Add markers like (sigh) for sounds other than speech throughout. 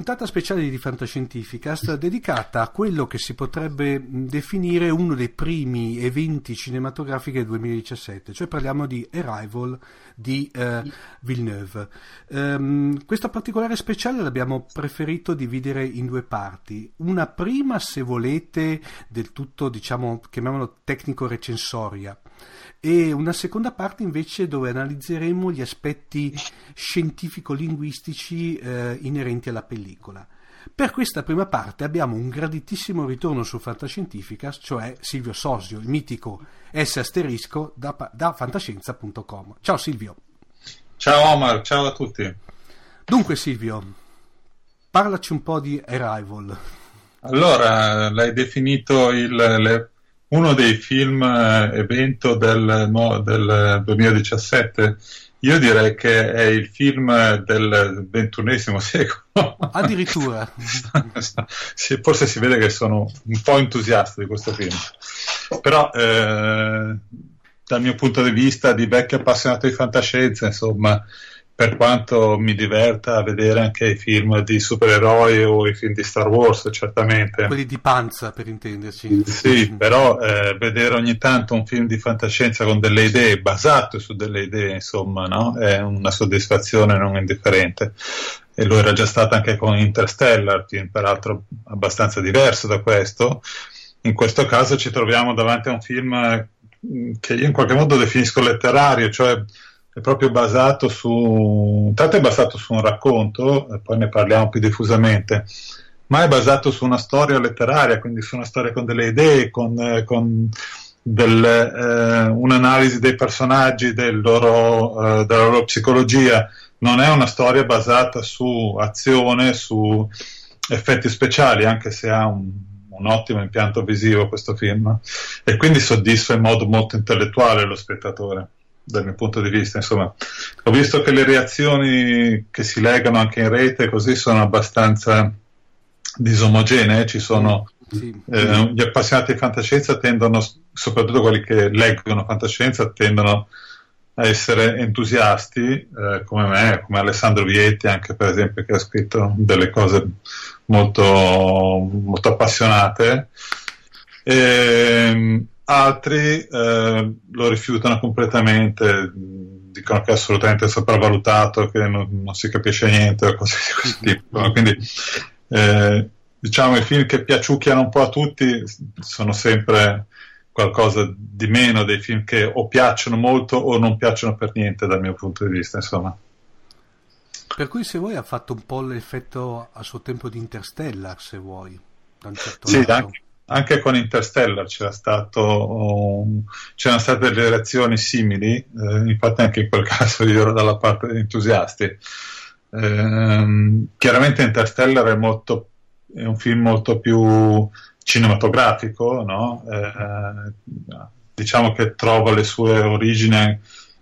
puntata speciale di Fantascientificast dedicata a quello che si potrebbe definire uno dei primi eventi cinematografici del 2017, cioè parliamo di Arrival di eh, Villeneuve. Um, questa particolare speciale l'abbiamo preferito dividere in due parti. Una prima, se volete, del tutto, diciamo, chiamiamolo tecnico-recensoria e una seconda parte invece dove analizzeremo gli aspetti scientifico-linguistici eh, inerenti alla pellicola. Per questa prima parte abbiamo un graditissimo ritorno su Fantascientificas, cioè Silvio Sosio, il mitico S asterisco da, da fantascienza.com. Ciao Silvio. Ciao Omar, ciao a tutti. Dunque Silvio, parlaci un po' di Arrival. Allora, l'hai definito il, le, uno dei film eh, evento del, no, del 2017. Io direi che è il film del ventunesimo (laughs) secolo. Addirittura. (laughs) sì, forse si vede che sono un po' entusiasta di questo film. Però eh, dal mio punto di vista di vecchio appassionato di fantascienza, insomma, per quanto mi diverta a vedere anche i film di supereroi o i film di Star Wars, certamente. Quelli di panza, per intenderci. Sì, però eh, vedere ogni tanto un film di fantascienza con delle idee, basato su delle idee, insomma, no? è una soddisfazione non indifferente. E lo era già stato anche con Interstellar, film peraltro abbastanza diverso da questo. In questo caso ci troviamo davanti a un film mm, che io in qualche modo definisco letterario, cioè è proprio basato su, intanto è basato su un racconto, poi ne parliamo più diffusamente, ma è basato su una storia letteraria, quindi su una storia con delle idee, con, eh, con del, eh, un'analisi dei personaggi, del loro, eh, della loro psicologia. Non è una storia basata su azione, su effetti speciali, anche se ha un, un ottimo impianto visivo questo film, e quindi soddisfa in modo molto intellettuale lo spettatore dal mio punto di vista. Insomma, ho visto che le reazioni che si legano anche in rete così sono abbastanza disomogenee, ci sono sì. eh, gli appassionati di fantascienza tendono, soprattutto quelli che leggono fantascienza, tendono a essere entusiasti eh, come me, come Alessandro Vietti, anche per esempio, che ha scritto delle cose molto, molto appassionate. E, ehm, altri eh, lo rifiutano completamente, dicono che è assolutamente sopravvalutato, che non, non si capisce niente o cose di questo tipo. Quindi eh, diciamo i film che piaciucchiano un po' a tutti sono sempre qualcosa di meno dei film che o piacciono molto o non piacciono per niente dal mio punto di vista, insomma. Per cui se vuoi ha fatto un po' l'effetto a suo tempo di Interstellar, se vuoi. Da un certo sì, anche, anche con Interstellar c'era stato, um, c'erano state delle reazioni simili, eh, infatti anche in quel (laughs) caso io ero dalla parte degli entusiasti. Eh, chiaramente Interstellar è, molto, è, un film molto più cinematografico, no? eh, diciamo che trova le sue origini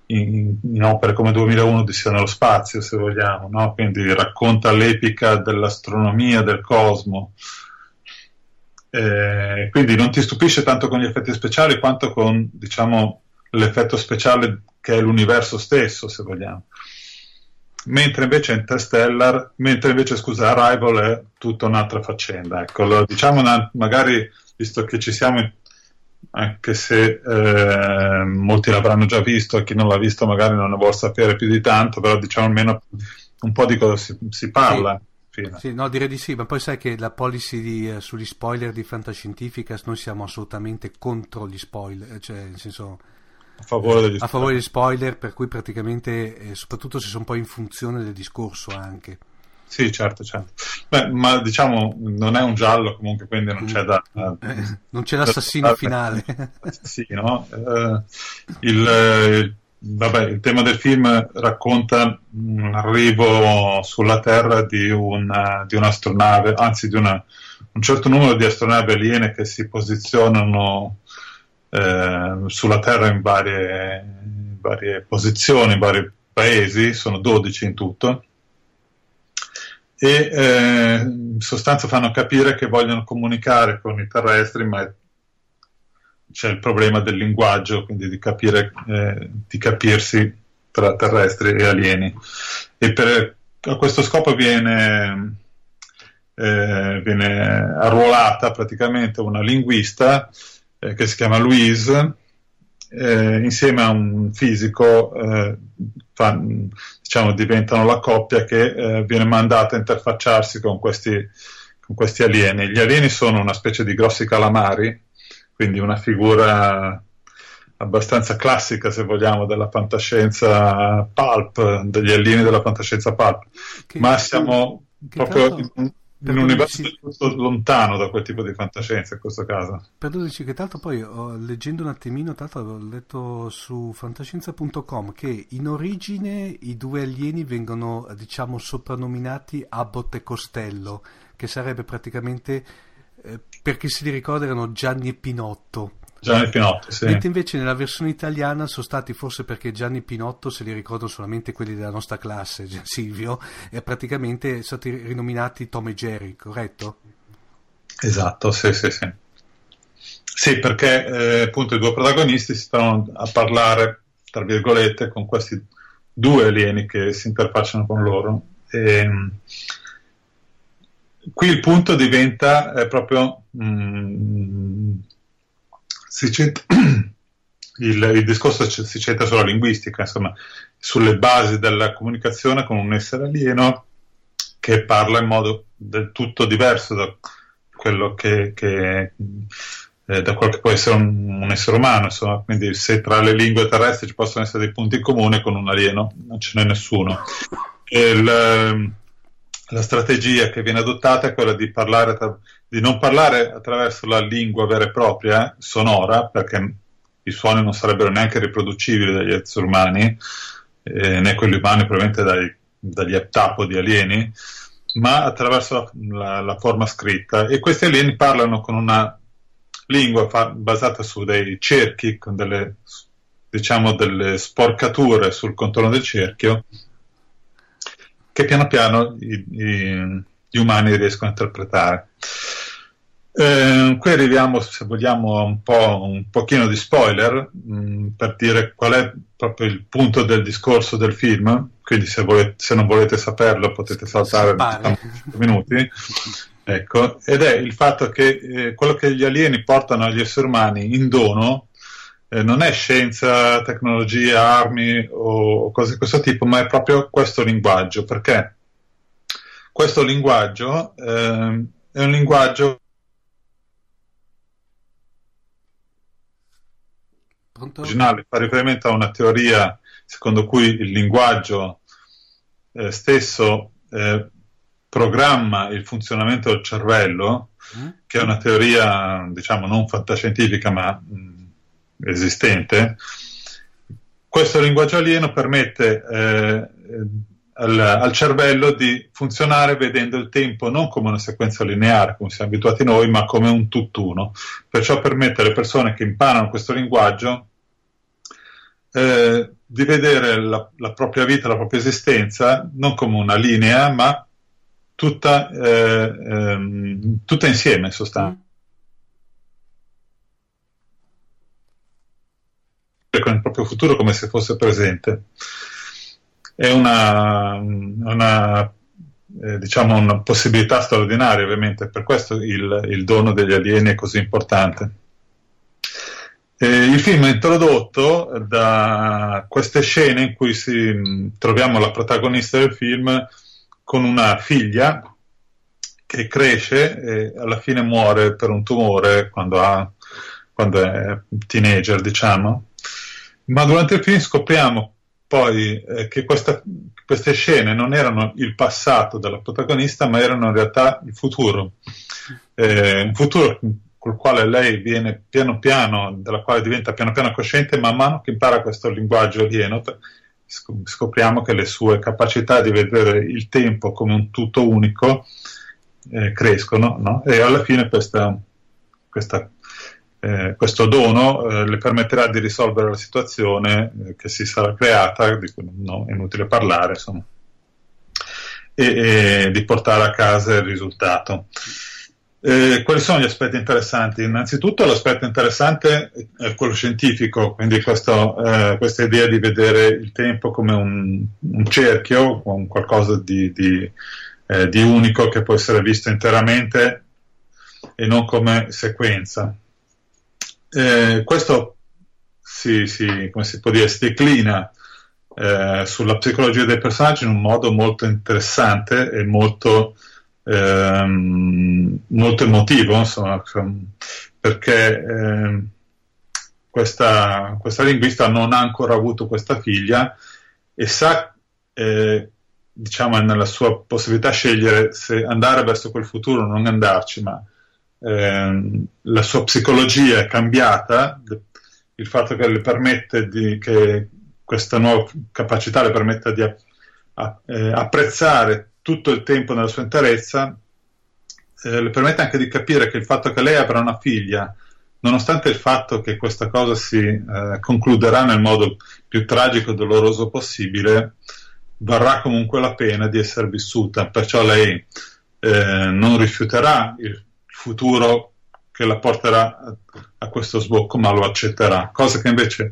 in, in, opere come 2001 di nello spazio, se vogliamo, no? quindi racconta l'epica dell'astronomia, del cosmo. Eh, quindi non ti stupisce tanto con gli effetti speciali quanto con diciamo, l'effetto speciale che è l'universo stesso, se vogliamo. Mentre invece Interstellar, mentre invece scusa, Arrival è tutta un'altra faccenda. Ecco, allora, diciamo una, magari, visto che ci siamo, anche se eh, molti l'avranno già visto e chi non l'ha visto magari non ne vuole sapere più di tanto, però diciamo almeno un po' di cosa si, si parla. Sì fine. Sì, no, direi di sì, ma poi sai che la policy di, eh, sugli spoiler di Fantascientificas noi siamo assolutamente contro gli spoiler, cioè nel senso a favore degli, a favore degli spoiler, per cui praticamente, eh, soprattutto se sono poi in funzione del discorso anche. Sì, certo, certo. Beh, ma diciamo non è un giallo comunque, quindi non c'è da... Eh, non c'è l'assassino da, (laughs) finale. Sì, no? Eh, il, Vabbè, il tema del film racconta l'arrivo sulla Terra di, una, di un'astronave, anzi di una, un certo numero di astronavi aliene che si posizionano eh, sulla Terra in varie, in varie, posizioni, in vari paesi, sono 12 in tutto, e eh, in sostanza fanno capire che vogliono comunicare con i terrestri, ma c'è il problema del linguaggio, quindi di, capire, eh, di capirsi tra terrestri e alieni. E per, a questo scopo viene eh, viene arruolata praticamente una linguista eh, che si chiama Louise, eh, insieme a un fisico, eh, fa, diciamo, diventano la coppia che eh, viene mandata a interfacciarsi con questi, con questi alieni. Gli alieni sono una specie di grossi calamari, quindi una figura abbastanza classica, se vogliamo, della fantascienza pulp, degli alieni della fantascienza pulp, che, ma siamo proprio in, in un universo ci... lontano da quel tipo di fantascienza in questo caso. Perdonci che tanto poi oh, leggendo un attimino, tanto ho letto su fantascienza.com che in origine i due alieni vengono diciamo soprannominati Abbott e Costello, che sarebbe praticamente eh, per chi si ricorda erano Gianni e Pinotto Gianni Pinotto, sì. Mentre invece nella versione italiana sono stati, forse perché Gianni Pinotto se li ricordo solamente quelli della nostra classe, (laughs) Silvio, e praticamente sono stati rinominati Tom e Jerry, corretto? Esatto, sì, sì, sì. Sì, perché eh, appunto i due protagonisti si stanno a parlare, tra virgolette, con questi due alieni che si interfacciano con loro. E, qui il punto diventa eh, proprio mm, centra, (clears throat) il, il, discorso si centra sulla linguistica, insomma, sulle basi della comunicazione con un essere alieno che parla in modo del tutto diverso da quello che, che eh, da quello che può essere un, un, essere umano, insomma, quindi se tra le lingue terrestri ci possono essere dei punti in comune con un alieno non ce n'è nessuno. Il, ehm, la strategia che viene adottata è quella di tra, di non parlare attraverso la lingua vera e propria, sonora, perché i suoni non sarebbero neanche riproducibili dagli esseri umani, eh, né quelli umani probabilmente dai, dagli aptapodi alieni, ma attraverso la, la, la, forma scritta. E questi alieni parlano con una lingua fa, basata su dei cerchi, con delle, diciamo, delle sporcature sul contorno del cerchio, che piano piano i, i, gli umani riescono a interpretare. Eh, qui arriviamo, se vogliamo, a un, po', un pochino di spoiler mh, mm, per dire qual è proprio il punto del discorso del film. Quindi, se, volete, se non volete saperlo, potete saltare diciamo, 5 minuti. Ecco, ed è il fatto che eh, quello che gli alieni portano agli esseri umani in dono eh, non è scienza, tecnologia, armi o cose di questo tipo, ma è proprio questo linguaggio. Perché questo linguaggio eh, è un linguaggio Pronto? originale fa riferimento a una teoria secondo cui il linguaggio eh, stesso eh, programma il funzionamento del cervello, mm. che è una teoria, diciamo, non fantascientifica ma mh, esistente. Questo linguaggio alieno permette eh, al, al, cervello di funzionare vedendo il tempo non come una sequenza lineare, come siamo abituati noi, ma come un tutt'uno. Perciò permette alle persone che imparano questo linguaggio eh, di vedere la, la, propria vita, la propria esistenza non come una linea, ma tutta, eh, ehm, tutta insieme in sostanza. Con il proprio futuro come se fosse presente è una, una, eh, diciamo una possibilità straordinaria, ovviamente, per questo il, il dono degli alieni è così importante. Eh, il film è introdotto da queste scene in cui si, troviamo la protagonista del film con una figlia che cresce e alla fine muore per un tumore quando, ha, quando è teenager, diciamo. Ma durante il film scopriamo poi eh, che questa, queste scene non erano il passato della protagonista, ma erano in realtà il futuro. Eh, un futuro col quale lei viene piano piano, della quale diventa piano piano cosciente, man mano che impara questo linguaggio alieno, scopriamo che le sue capacità di vedere il tempo come un tutto unico eh, crescono, no? e alla fine questa, questa eh, questo dono eh, le permetterà di risolvere la situazione eh, che si sarà creata, di cui no, è inutile parlare, insomma, e, e, di portare a casa il risultato. Eh, quali sono gli aspetti interessanti? Innanzitutto l'aspetto interessante è quello scientifico, quindi questo, eh, questa idea di vedere il tempo come un, un cerchio, un qualcosa di, di eh, di unico che può essere visto interamente e non come sequenza. Eh, questo si, si, come si può dire, si declina eh, sulla psicologia dei personaggi in un modo molto interessante e molto, ehm, molto emotivo, insomma, perché eh, questa, questa, linguista non ha ancora avuto questa figlia e sa, eh, diciamo, nella sua possibilità scegliere se andare verso quel futuro o non andarci, ma ehm, la sua psicologia è cambiata, il fatto che le permette di, che questa nuova capacità le permetta di a, a, eh, apprezzare tutto il tempo nella sua interezza, eh, le permette anche di capire che il fatto che lei avrà una figlia, nonostante il fatto che questa cosa si eh, concluderà nel modo più tragico e doloroso possibile, varrà comunque la pena di essere vissuta, perciò lei eh, non rifiuterà il futuro che la porterà a, a questo sbocco, ma lo accetterà, cosa che invece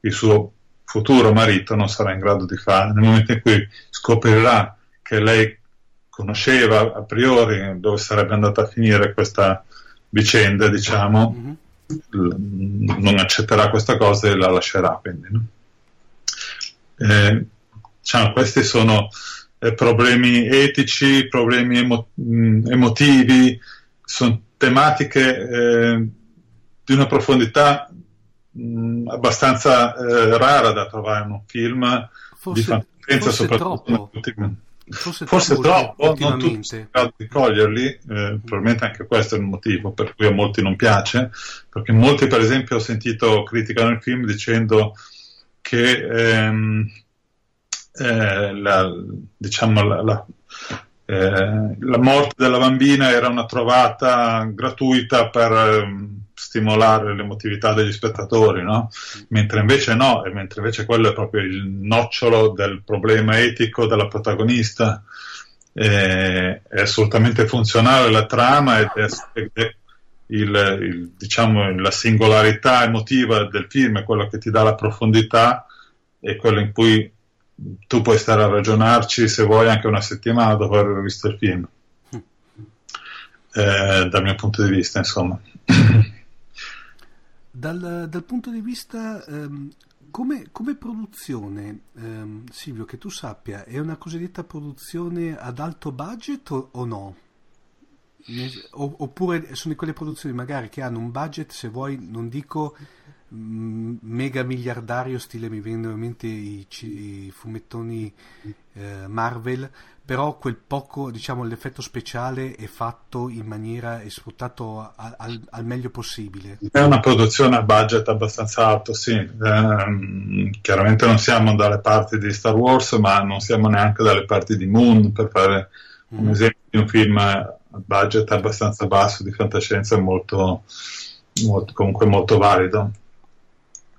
il suo futuro marito non sarà in grado di fare. Nel momento in cui scoprirà che lei conosceva a priori dove sarebbe andata a finire questa vicenda, diciamo, mm-hmm. l- non accetterà questa cosa e la lascerà. Quindi, no? eh, diciamo, questi sono eh, problemi etici, problemi emo- mh, emotivi, sono tematiche eh, di una profondità mh, abbastanza eh, rara da trovare in un film forse, di fantascienza, soprattutto troppo. Forse, forse troppo, non tutti sono in grado di coglierli, eh, probabilmente anche questo è il motivo per cui a molti non piace, perché molti per esempio ho sentito criticare il film dicendo che ehm, eh, la, diciamo, la, la, eh, la morte della bambina era una trovata gratuita per eh, stimolare l'emotività degli spettatori, no? mentre invece no, e mentre invece quello è proprio il nocciolo del problema etico della protagonista. Eh, è assolutamente funzionale la trama ed è, il, il, diciamo, la singolarità emotiva del film è quello che ti dà la profondità e quello in cui tu puoi stare a ragionarci se vuoi anche una settimana dopo aver visto il film. Eh, dal mio punto di vista, insomma. Dal, dal punto di vista ehm, come, come, produzione, ehm, Silvio, che tu sappia, è una cosiddetta produzione ad alto budget o, o no? oppure sono di quelle produzioni magari che hanno un budget, se vuoi, non dico mega miliardario stile mi vengono in mente i, i fumettoni eh, Marvel però quel poco diciamo l'effetto speciale è fatto in maniera è sfruttato a, al, al, meglio possibile. È una produzione a budget abbastanza alto sì. Eh, chiaramente non siamo dalle parti di Star Wars ma non siamo neanche dalle parti di Moon per fare mm. un esempio di un film a budget abbastanza basso di fantascienza molto, molto comunque molto valido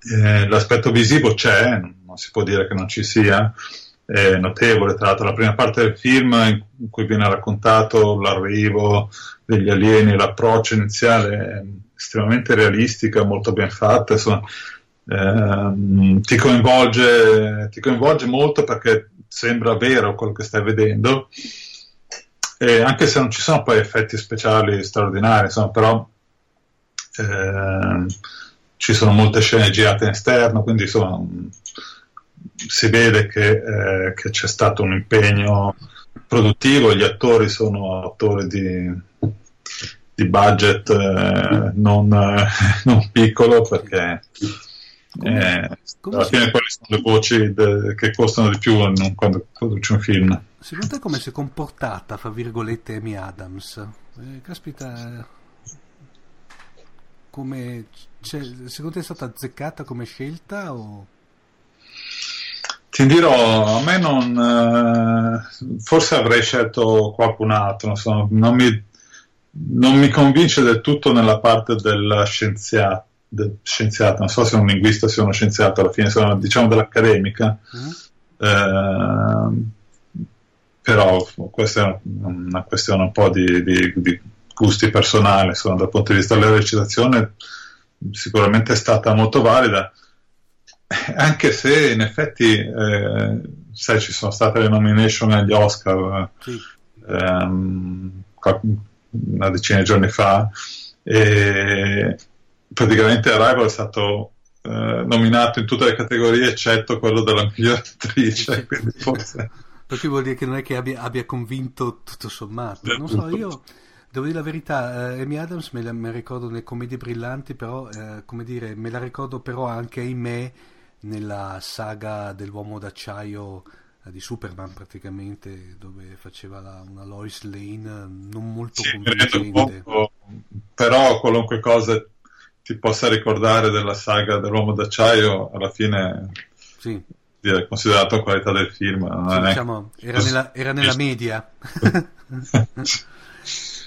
eh, l'aspetto visivo c'è, non si può dire che non ci sia, è notevole. Tra l'altro, la prima parte del film in cui viene raccontato l'arrivo degli alieni, l'approccio iniziale è estremamente realistica, molto ben fatta. Insomma, ehm, ti, coinvolge, ti coinvolge molto perché sembra vero quello che stai vedendo. E anche se non ci sono poi effetti speciali straordinari, insomma, però eh, ci sono molte scene girate in esterno, quindi insomma si vede che, eh, che, c'è stato un impegno produttivo, gli attori sono attori di, di budget eh, non, eh, (laughs) non, piccolo perché eh, alla fine quelle sono le voci de, che costano di più quando produci un film. Secondo te come si è comportata, fra virgolette, Amy Adams? Eh, caspita, come cioè, secondo te è stata azzeccata come scelta o... Ti dirò, a me non... Eh, forse avrei scelto qualcun altro, insomma, non mi, non mi convince del tutto nella parte della scienziata, del scienziato, non so se è un linguista o se è uno scienziato, alla fine sono diciamo dell'accademica, mm. eh, però questa è una questione un po' di, di, di gusti personali, insomma, dal punto di vista della recitazione sicuramente è stata molto valida, anche se in effetti, eh, sai, ci sono state le nomination agli Oscar. Sì. ehm, una decina di giorni fa e praticamente Arrival è stato eh, nominato in tutte le categorie eccetto quello della miglior attrice quindi forse perché vuol dire che non è che abbia, abbia convinto tutto sommato non so io devo dire la verità eh, Amy Adams me la, me ricordo nelle commedie brillanti però eh, come dire me la ricordo però anche ahimè nella saga dell'uomo d'acciaio eh, di Superman praticamente dove faceva la, una Lois Lane non molto sì, convincente. poco, però qualunque cosa ti possa ricordare della saga dell'uomo d'acciaio alla fine sì. è considerato qualità del film sì, diciamo, era, nella, era nella media (laughs) (laughs)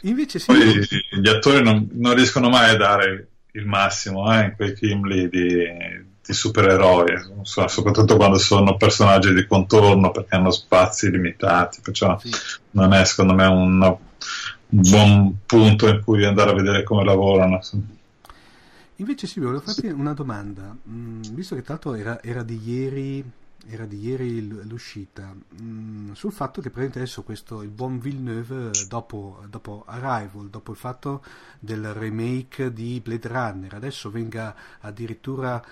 invece sì, Poi, gli attori non, non, riescono mai a dare il massimo eh, in quei film lì di di supereroi, soprattutto quando sono personaggi di contorno perché hanno spazi limitati, perciò sì. non è secondo me un, un, buon punto in cui andare a vedere come lavorano. Invece sì, volevo farti una domanda, mm, visto che tra l'altro era, era, di ieri, era di ieri l'uscita, mm, sul fatto che praticamente adesso questo, il buon Villeneuve, dopo, dopo Arrival, dopo il fatto del remake di Blade Runner, adesso venga addirittura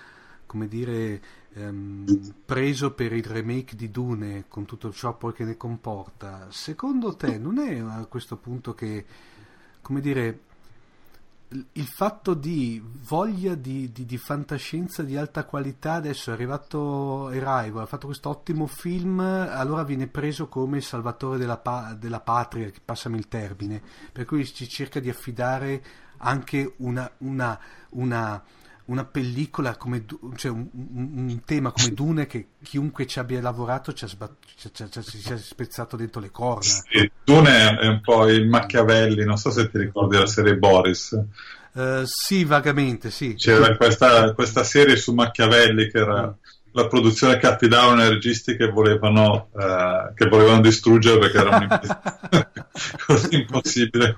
come dire, ehm, preso per il remake di Dune con tutto ciò poi che ne comporta, secondo te non è a questo punto che, come dire, il fatto di voglia di, di, di, fantascienza di alta qualità adesso è arrivato Arrival ha fatto questo ottimo film allora viene preso come salvatore della, pa- della patria passami il termine per cui ci cerca di affidare anche una, una, una una pellicola come cioè un, un, tema come Dune che chiunque ci abbia lavorato ci, ha sbat, ci, ci, ci, si è spezzato dentro le corna. Sì, Dune è un po' il Machiavelli, non so se ti ricordi la serie Boris. Uh, sì, vagamente, sì. C'era questa, questa, serie su Machiavelli che era la produzione che affidavano ai registi che volevano, uh, che volevano distruggere perché era un (laughs) (laughs) impossibile.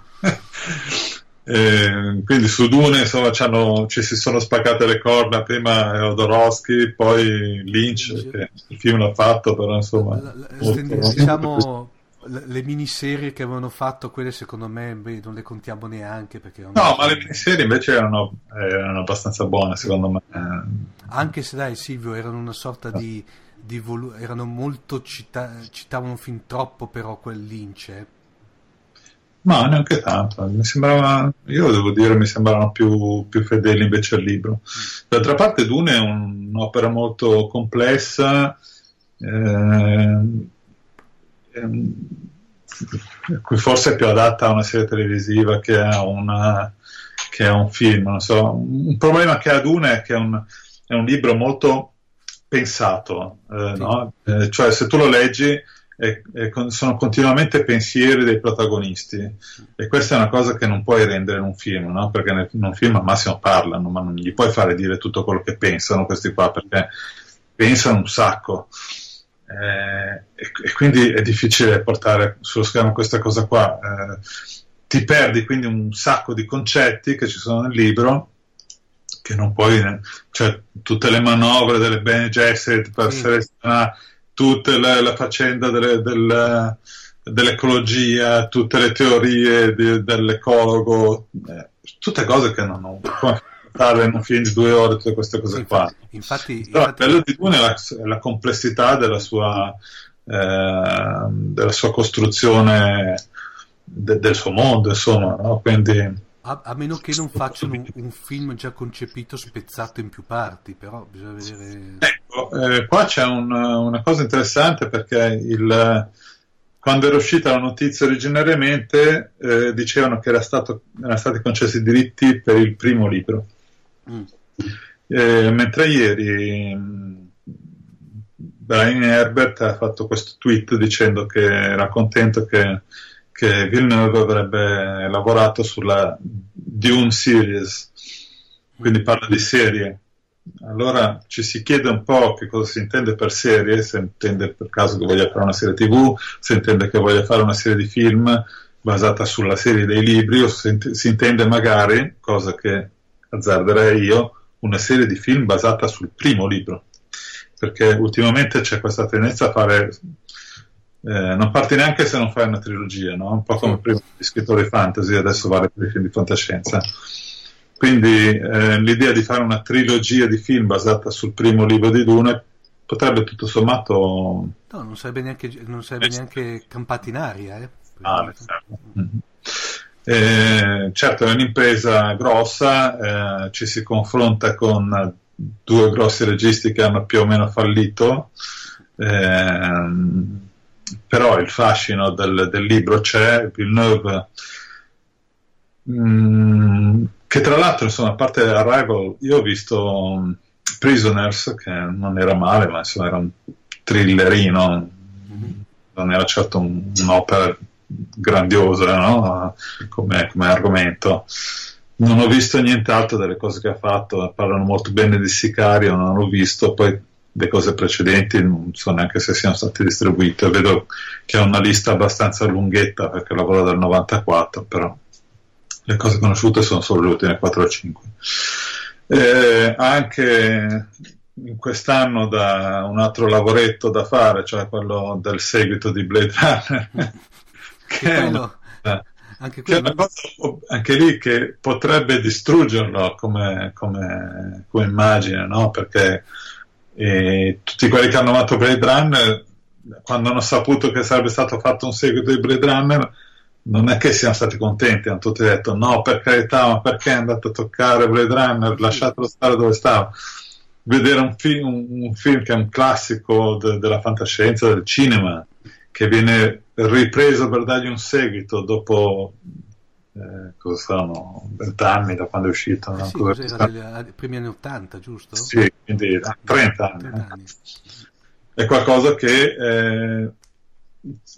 Eh, quindi su Dune insomma ci si sono spaccate le corna prima Jodorowsky poi Lynch che il film l'ha fatto però insomma la, la, molto, diciamo le miniserie che avevano fatto quelle secondo me beh, non le contiamo neanche perché no ma le miniserie invece erano, erano abbastanza buone secondo me. Anche se dai Silvio erano una sorta di, di volu- erano molto cita- citavano fin troppo però quel Lynch eh ma neanche tanto, mi sembrava, io devo dire, mi sembravano più, più fedeli invece al libro. D'altra parte Dune è un'opera molto complessa, eh, eh, forse è più adatta a una serie televisiva che a, una, che a un film. Non so. Un problema che ha Dune è che è un, è un libro molto pensato, eh, no? Eh, cioè se tu lo leggi e, e con, sono continuamente pensieri dei protagonisti e questa è una cosa che non puoi rendere in un film, no? perché nel, in un film al massimo parlano, ma non gli puoi fare dire tutto quello che pensano questi qua, perché pensano un sacco. Eh, e, e, quindi è difficile portare sullo schermo questa cosa qua. Eh, ti perdi quindi un sacco di concetti che ci sono nel libro che non puoi, cioè tutte le manovre delle Bene Gesserit per sì. selezionare tutta la, la faccenda delle, del, dell'ecologia, tutte le teorie di, dell'ecologo, eh, tutte cose che non, puoi fare in un film di due ore, tutte queste cose sì, qua. Infatti, Però infatti... bello di Dune è la, la complessità della sua, eh, della sua costruzione de, del suo mondo, insomma, no? quindi a, a, meno che non facciano un, un, film già concepito spezzato in più parti, però bisogna vedere. Ecco, eh, qua c'è un, una cosa interessante perché il, quando era uscita la notizia originariamente eh, dicevano che era stato, erano stati concessi i diritti per il primo libro. Mm. Eh, mentre ieri mm, Brian Herbert ha fatto questo tweet dicendo che era contento che che Villeneuve avrebbe lavorato sulla Dune Series, quindi parla di serie. Allora ci si chiede un po' che cosa si intende per serie, se intende per caso che voglia fare una serie tv, se intende che voglia fare una serie di film basata sulla serie dei libri o se si intende magari, cosa che azzarderei io, una serie di film basata sul primo libro. Perché ultimamente c'è questa tendenza a fare eh, non parti neanche se non fai una trilogia, no? un po' come prima gli scrittori fantasy, adesso vale per i film di fantascienza. Quindi eh, l'idea di fare una trilogia di film basata sul primo libro di Dune potrebbe tutto sommato... No, non sarebbe neanche, non sarebbe neanche campato in aria. Eh, ah, certo. Mm-hmm. Eh, certo, è un'impresa grossa, eh, ci si confronta con due grossi registi che hanno più o meno fallito, eh, però il fascino del, del libro c'è, Villeneuve, mh, mm, che tra l'altro, insomma, a parte Arrival, io ho visto mm, Prisoners, che non era male, ma insomma era un thrillerino, non era certo un, un'opera grandiosa no? come, come argomento. Non ho visto nient'altro delle cose che ha fatto, parlano molto bene di Sicario, non ho visto, poi le cose precedenti non so neanche se siano state distribuite, vedo che ha una lista abbastanza lunghetta perché lavora dal 94, però le cose conosciute sono solo le ultime 4 o 5. Eh, anche in quest'anno da un altro lavoretto da fare, cioè quello del seguito di Blade Runner, (laughs) che è una, anche, C'è una cosa, anche lì che potrebbe distruggerlo come, come, come immagine, no? perché eh, tutti quelli che hanno amato Blade Runner, quando hanno saputo che sarebbe stato fatto un seguito di Blade Runner, non è che siano stati contenti, hanno tutti detto no, per carità, ma perché è andato a toccare Blade Runner, lasciatelo stare dove stava. Vedere un, film, un, un film che è un classico de, della fantascienza, del cinema, che viene ripreso per dargli un seguito dopo eh, cosa sono, vent'anni da quando è uscito? Eh sì, cos'era dei primi anni 80 giusto? sì, quindi 30 anni, 30 anni. è qualcosa che eh,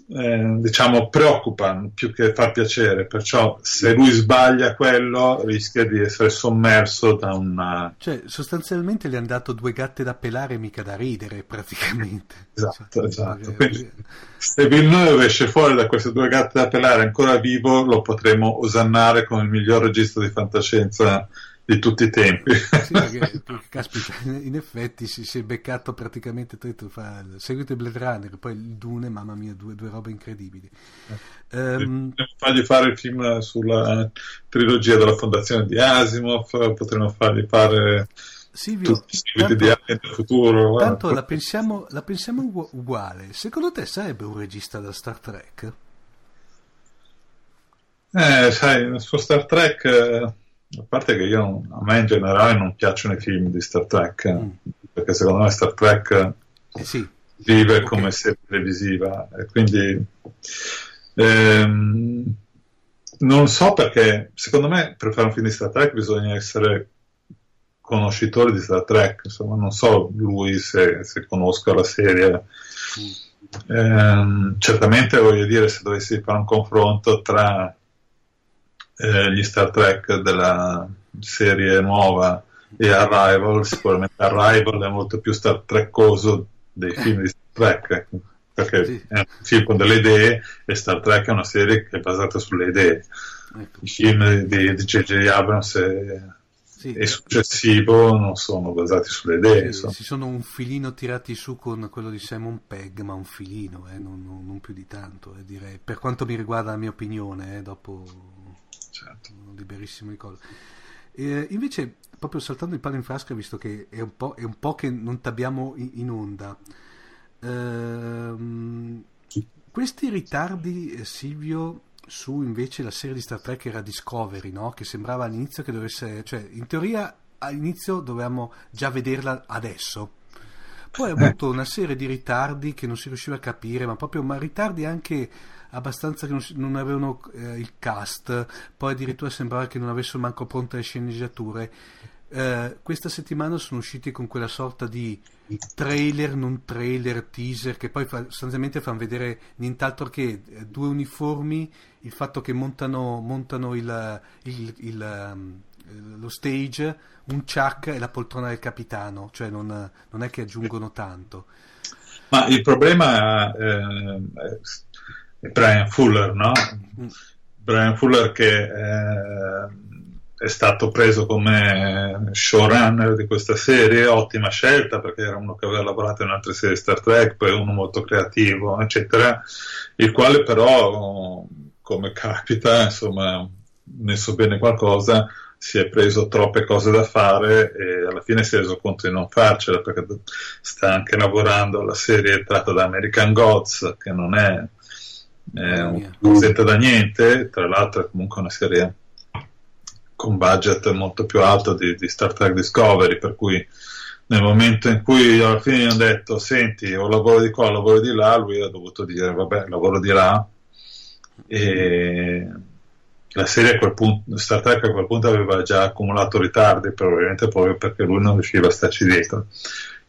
eh, diciamo preoccupa più che far piacere. Perciò se lui sbaglia quello rischia di essere sommerso da una cioè sostanzialmente gli hanno dato due gatte da pelare mica da ridere praticamente. Esatto cioè, esatto. quindi, se Villeneuve esce fuori da queste due gatte da pelare ancora vivo lo potremo osannare come il miglior registro di fantascienza di tutti i tempi. Sì, perché, (laughs) caspita, in effetti si, si è beccato praticamente tutto, fa seguito il Blade Runner, poi il Dune, mamma mia, due, due robe incredibili. Eh. Um, fargli fare il film sulla trilogia della fondazione di Asimov, potremmo fargli fare Silvio, tanto, di futuro. Tanto la pensiamo, la pensiamo uguale. Secondo te sarebbe un regista da Star Trek? Eh, sai, su Star Trek eh, a parte che io, a me in generale non piacciono i film di Star Trek, mm. perché secondo me Star Trek eh sì. vive okay. come serie televisiva e quindi ehm, non so perché secondo me per fare un film di Star Trek bisogna essere conoscitori di Star Trek, insomma non so lui se, se conosca la serie. Mm. Eh, certamente voglio dire se dovessi fare un confronto tra eh, gli Star Trek della serie nuova e Arrival, sicuramente Arrival è molto più Star Trekcoso dei film di Star Trek perché sì. è un film con delle idee e Star Trek è una serie che è basata sulle idee ecco. i film di J.J. Abrams e, sì. e, successivo non sono basati sulle idee sì, si sono un filino tirati su con quello di Simon Pegg ma un filino eh, non, non, non, più di tanto eh, direi per quanto mi riguarda la mia opinione eh, dopo certo. liberissimo di cosa. E invece, proprio saltando il palo in frasca, visto che è un po', è un po che non ti abbiamo in onda, ehm, questi ritardi, eh, Silvio, su invece la serie di Star Trek era Discovery, no? che sembrava all'inizio che dovesse, cioè in teoria all'inizio dovevamo già vederla adesso. Poi ha avuto una serie di ritardi che non si riusciva a capire, ma proprio ma ritardi anche abbastanza che non, non avevano eh, il cast, poi addirittura sembrava che non avessero manco pronte le sceneggiature. Eh, questa settimana sono usciti con quella sorta di trailer, non trailer, teaser, che poi fa, sostanzialmente fanno vedere nient'altro che eh, due uniformi, il fatto che montano, montano il, il, il, um, lo stage, un chuck e la poltrona del capitano, cioè non, non è che aggiungono tanto. Ma il problema eh, Brian Fuller, no? Brian Fuller che eh, è stato preso come showrunner di questa serie, ottima scelta perché era uno che aveva lavorato in altre serie Star Trek, poi uno molto creativo, eccetera, il quale però, come capita, insomma, ne so bene qualcosa, si è preso troppe cose da fare e alla fine si è reso conto di non farcela perché sta anche lavorando alla serie tratta da American Gods, che non è, è un cosetta da niente, tra l'altro è comunque una serie con budget molto più alto di, di, Star Trek Discovery, per cui nel momento in cui alla fine gli hanno detto senti o lavoro di qua o lavoro di là, lui ha dovuto dire vabbè lavoro di là e la serie a quel punto, Star Trek a quel punto aveva già accumulato ritardi, probabilmente proprio perché lui non riusciva a starci dietro.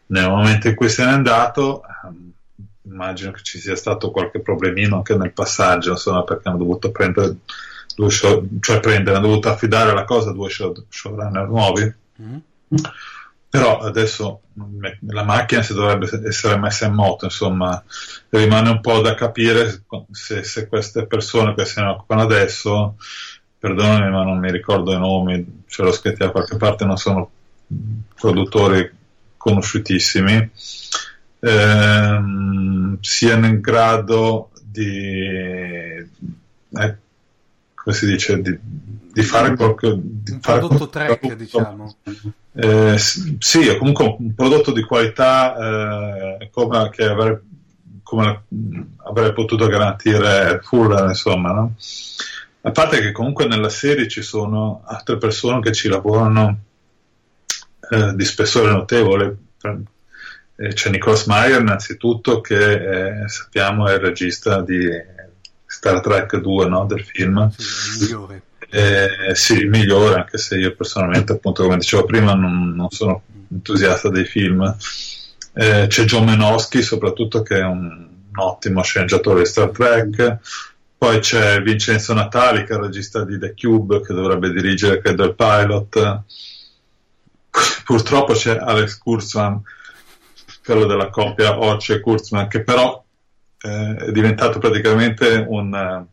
Nel momento in cui se n'è andato, ehm, immagino che ci sia stato qualche problemino anche nel passaggio, insomma, perché hanno dovuto prendere due show, cioè prendere, hanno dovuto affidare la cosa a due show, showrunner nuovi. Mm-hmm. Però adesso la macchina si dovrebbe essere messa in moto, insomma, rimane un po' da capire se, se queste persone che se ne occupano adesso, perdonami ma non mi ricordo i nomi, ce l'ho scritti da qualche parte, non sono produttori conosciutissimi, ehm, siano in grado di, eh, come si dice, di, di fare qualche... Di un fare prodotto track, diciamo. Eh, sì, è comunque un prodotto di qualità eh, come, che avrei, come avrei potuto garantire Fuller, insomma, no? A parte che comunque nella serie ci sono altre persone che ci lavorano eh, di spessore notevole. Eh, c'è Nicholas Meyer innanzitutto che eh, sappiamo è il regista di Star Trek 2 no? del film. Sì, il migliore. Eh, sì, migliore, anche se io personalmente, appunto, come dicevo prima, non, non sono entusiasta dei film. Eh, c'è John Menosky, soprattutto, che è un, un, ottimo sceneggiatore di Star Trek. Poi c'è Vincenzo Natali, che è il regista di The Cube, che dovrebbe dirigere, credo, il pilot. Purtroppo c'è Alex Kurzman, quello della coppia Orce e Kurzman, che però eh, è diventato praticamente un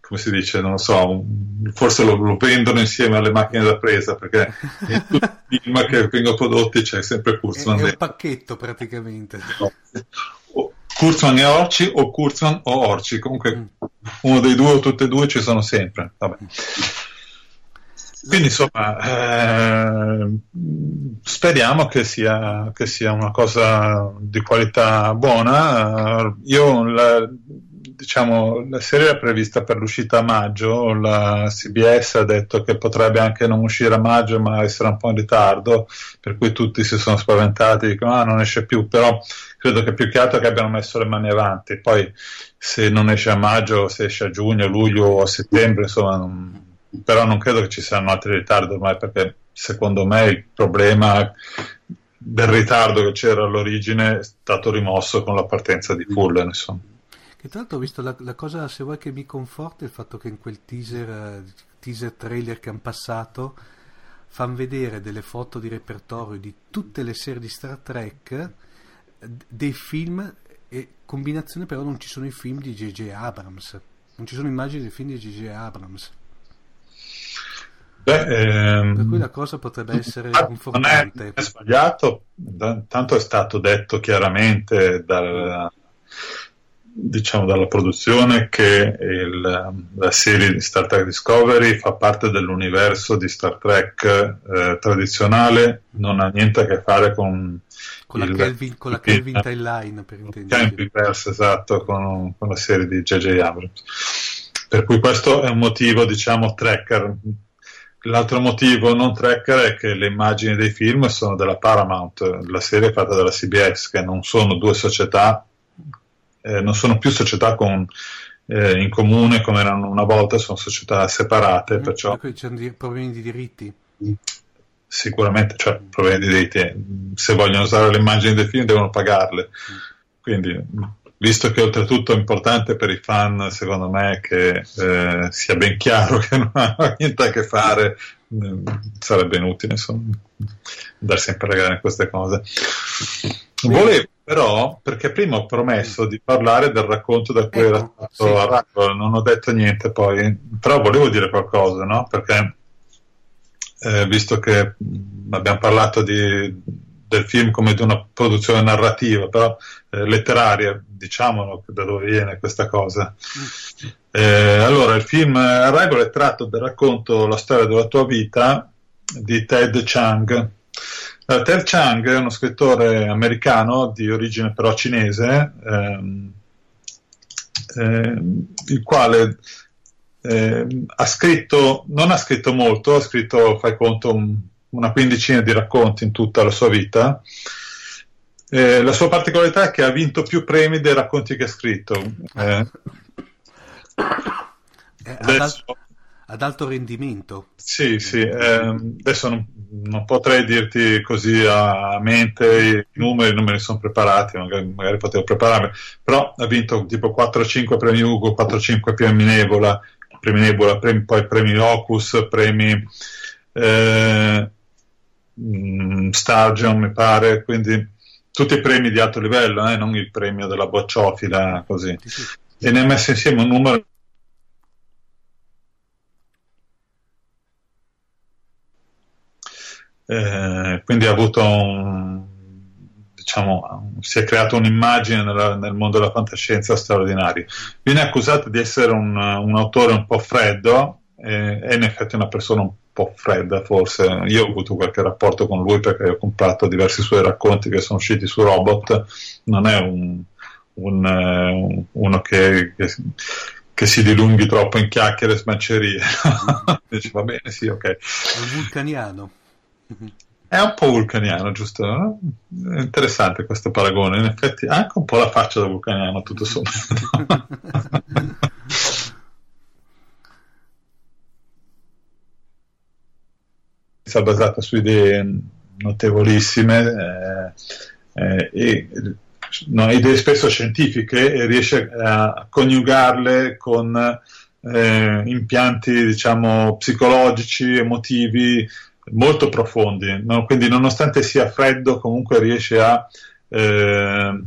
come si dice, non lo so, forse lo, lo, vendono insieme alle macchine da presa perché (laughs) in tutti i film che vengono prodotti c'è sempre Kurzman. È, è un pacchetto praticamente. No. Kurzman e Orci o Kurzman o Orci, comunque mm. uno dei due o tutte e due ci sono sempre. Vabbè. Quindi insomma, eh, speriamo che sia, che sia, una cosa di qualità buona. io la, diciamo, la serie era prevista per l'uscita a maggio, la CBS ha detto che potrebbe anche non uscire a maggio ma essere un po' in ritardo, per cui tutti si sono spaventati, dicono ah non esce più, però credo che più che altro che abbiano messo le mani avanti, poi se non esce a maggio, se esce a giugno, luglio o settembre, insomma, non, però non credo che ci siano altri ritardi ormai perché secondo me il problema del ritardo che c'era all'origine è stato rimosso con la partenza di Fuller, insomma. E tra l'altro ho visto la, la, cosa, se vuoi che mi conforta, il fatto che in quel teaser, teaser trailer che hanno passato fanno vedere delle foto di repertorio di tutte le serie di Star Trek, dei film, e combinazione però non ci sono i film di J.J. Abrams, non ci sono immagini dei film di J.J. Abrams. Beh, ehm, per cui la cosa potrebbe essere confortante. Non è, è sbagliato, tanto è stato detto chiaramente dal diciamo dalla produzione che il, la serie di Star Trek Discovery fa parte dell'universo di Star Trek eh, tradizionale, non ha niente a che fare con con il, la Kelvin, con la Kelvin Timeline per intendere. esatto, con, con, la serie di J.J. Abrams. Per cui questo è un motivo, diciamo, tracker. L'altro motivo non tracker è che le immagini dei film sono della Paramount, la serie è fatta dalla CBS, che non sono due società eh, non sono più società con, eh, in comune come erano una volta, sono società separate. Mm, perciò... Qui c'è problemi di diritti. Sicuramente, cioè problemi di diritti. Se vogliono usare le immagini del film devono pagarle. Mm. Quindi, visto che oltretutto è importante per i fan, secondo me, che eh, sia ben chiaro (laughs) che non ha niente a che fare, eh, sarebbe inutile insomma, sempre a pregare queste cose. Volevo però, perché prima ho promesso di parlare del racconto da cui ecco, era stato sì. Aracolo, non ho detto niente poi, però volevo dire qualcosa, no? Perché eh, visto che abbiamo parlato di, del film come di una produzione narrativa, però eh, letteraria, diciamolo da dove viene questa cosa. Eh, allora, il film Arrival è tratto dal racconto La storia della tua vita di Ted Chang. Uh, Ted Chang è uno scrittore americano di origine però cinese, ehm, ehm, il quale eh, ha scritto, non ha scritto molto, ha scritto, fai conto, un, una quindicina di racconti in tutta la sua vita. Eh, la sua particolarità è che ha vinto più premi dei racconti che ha scritto. Eh, eh adesso, ad alto rendimento. Sì, sì, eh, adesso non, non, potrei dirti così a mente i numeri, non me ne sono preparati, magari, magari potevo prepararmi, però ha vinto tipo 4-5 premi Ugo, 4-5 premi Nebula, premi Nebula, premi, poi premi Locus, premi eh, mm, Stargion mi pare, quindi tutti i premi di alto livello, eh, non il premio della bocciofila così. Sì, sì. E ne ha messo insieme un numero Eh, quindi ha avuto un, diciamo, si è creata un'immagine nella, nel mondo della fantascienza straordinaria. Viene accusato di essere un, un autore un po' freddo, eh, è in effetti una persona un po' fredda forse. Io ho avuto qualche rapporto con lui perché ho comprato diversi suoi racconti che sono usciti su Robot. Non è un, un, uh, uno che, che, che, si dilunghi troppo in chiacchiere e smancerie. (laughs) Dice va bene, sì, ok. È un vulcaniano. È un po' vulcaniano, giusto? No? Interessante questo paragone. In effetti ha anche un po' la faccia da vulcaniano, tutto sommato. (laughs) è basata su idee notevolissime eh, eh, e no, idee spesso scientifiche e riesce a coniugarle con eh, impianti diciamo psicologici, emotivi molto profondi, no? quindi nonostante sia freddo comunque riesce a eh,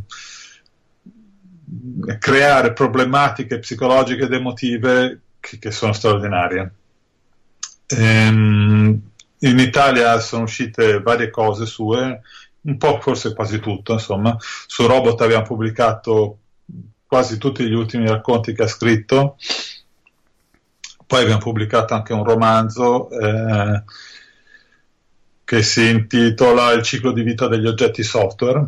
creare problematiche psicologiche ed emotive che, che sono straordinarie. Ehm, in Italia sono uscite varie cose sue, un po' forse quasi tutto, insomma. Su Robot abbiamo pubblicato quasi tutti gli ultimi racconti che ha scritto, poi abbiamo pubblicato anche un romanzo eh, che si intitola Il ciclo di vita degli oggetti software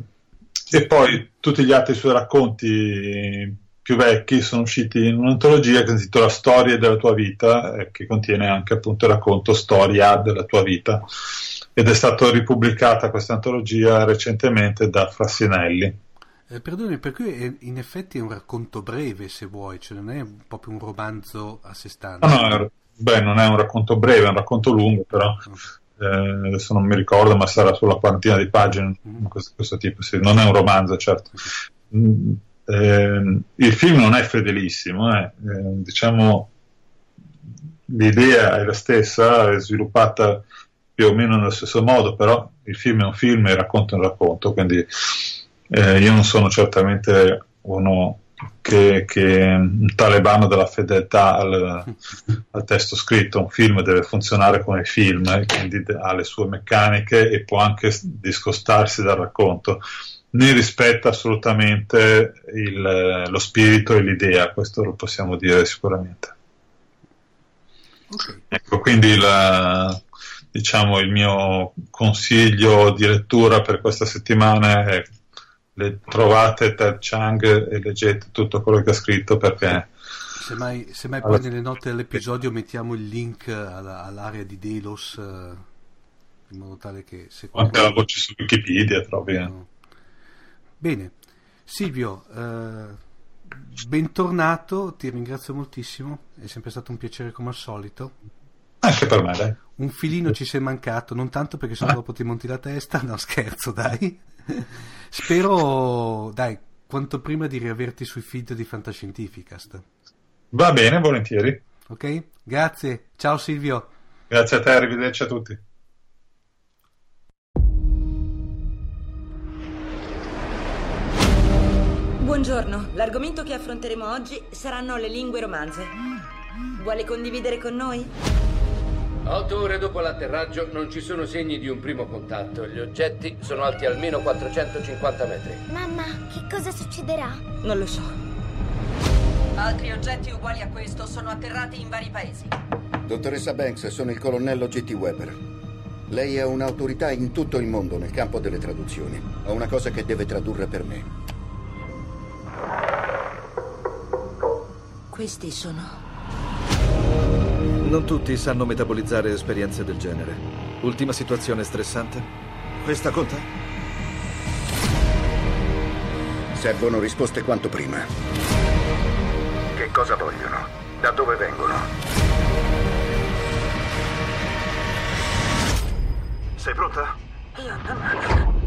e poi tutti gli altri suoi racconti più vecchi sono usciti in un'antologia che si intitola Storie della tua vita eh, che contiene anche appunto il racconto Storia della tua vita ed è stata ripubblicata questa antologia recentemente da Frassinelli. Eh, perdoni, per cui in effetti è un racconto breve se vuoi, cioè non è proprio un romanzo a sé stante. No, no, beh, non è un racconto breve, è un racconto lungo però. Eh, adesso non mi ricordo, ma sarà sulla quarantina di pagine, mm. questo, questo tipo, sì. non è un romanzo, certo. Mm, eh, il film non è fedelissimo, eh. eh. diciamo l'idea è la stessa, è sviluppata più o meno nello stesso modo, però il film è un film e è un racconto, quindi eh, io non sono certamente uno che, che un talebano della fedeltà al, al, testo scritto. Un film deve funzionare come film, eh, quindi ha le sue meccaniche e può anche discostarsi dal racconto. Ne rispetta assolutamente il, lo spirito e l'idea, questo lo possiamo dire sicuramente. Okay. Ecco, quindi la, diciamo, il mio consiglio di lettura per questa settimana è le trovate Ted Chang e leggete tutto quello che ha scritto perché semmai, semmai allora, poi nelle note dell'episodio mettiamo il link alla, all'area di Delos eh, in modo tale che se qualcuno... anche la voce su Wikipedia trovi eh. no. Bene Silvio eh, bentornato ti ringrazio moltissimo è sempre stato un piacere come al solito anche per me dai un filino ci sei mancato non tanto perché sennò dopo ti monti la testa no scherzo dai Spero, dai, quanto prima di riaverti sui feed di Fantascientificast. Va bene, volentieri. Ok, grazie. Ciao Silvio. Grazie a te, arrivederci a tutti. Buongiorno, l'argomento che affronteremo oggi saranno le lingue romanze. Vuole condividere con noi? Otto ore dopo l'atterraggio non ci sono segni di un primo contatto. Gli oggetti sono alti almeno 450 metri. Mamma, che cosa succederà? Non lo so. Altri oggetti uguali a questo sono atterrati in vari paesi. Dottoressa Banks, sono il colonnello G.T. Weber. Lei è un'autorità in tutto il mondo nel campo delle traduzioni. Ho una cosa che deve tradurre per me. Questi sono non tutti sanno metabolizzare esperienze del genere. Ultima situazione stressante? Questa conta? Servono risposte quanto prima. Che cosa vogliono? Da dove vengono? Sei pronta? Io non...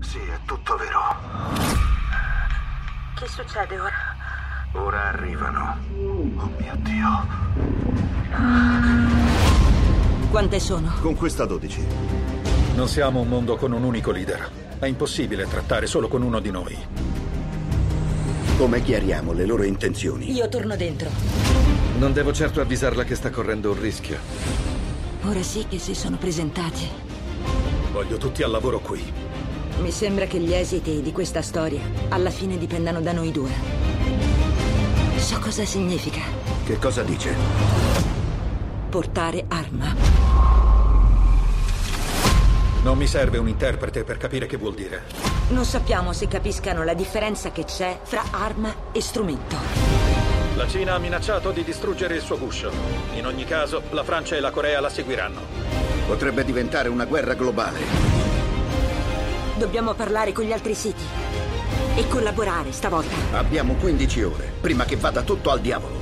Sì, è tutto vero. Che succede ora? Ora arrivano. Oh mio Dio. Quante sono? Con questa 12. Non siamo un mondo con un unico leader. È impossibile trattare solo con uno di noi. Come chiariamo le loro intenzioni? Io torno dentro. Non devo certo avvisarla che sta correndo un rischio. Ora sì che si sono presentati. Voglio tutti al lavoro qui. Mi sembra che gli esiti di questa storia alla fine dipendano da noi due. So cosa significa. Che cosa dice? Portare arma. Non mi serve un interprete per capire che vuol dire. Non sappiamo se capiscano la differenza che c'è fra arma e strumento. La Cina ha minacciato di distruggere il suo guscio. In ogni caso, la Francia e la Corea la seguiranno. Potrebbe diventare una guerra globale. Dobbiamo parlare con gli altri siti. E collaborare stavolta. Abbiamo 15 ore, prima che vada tutto al diavolo.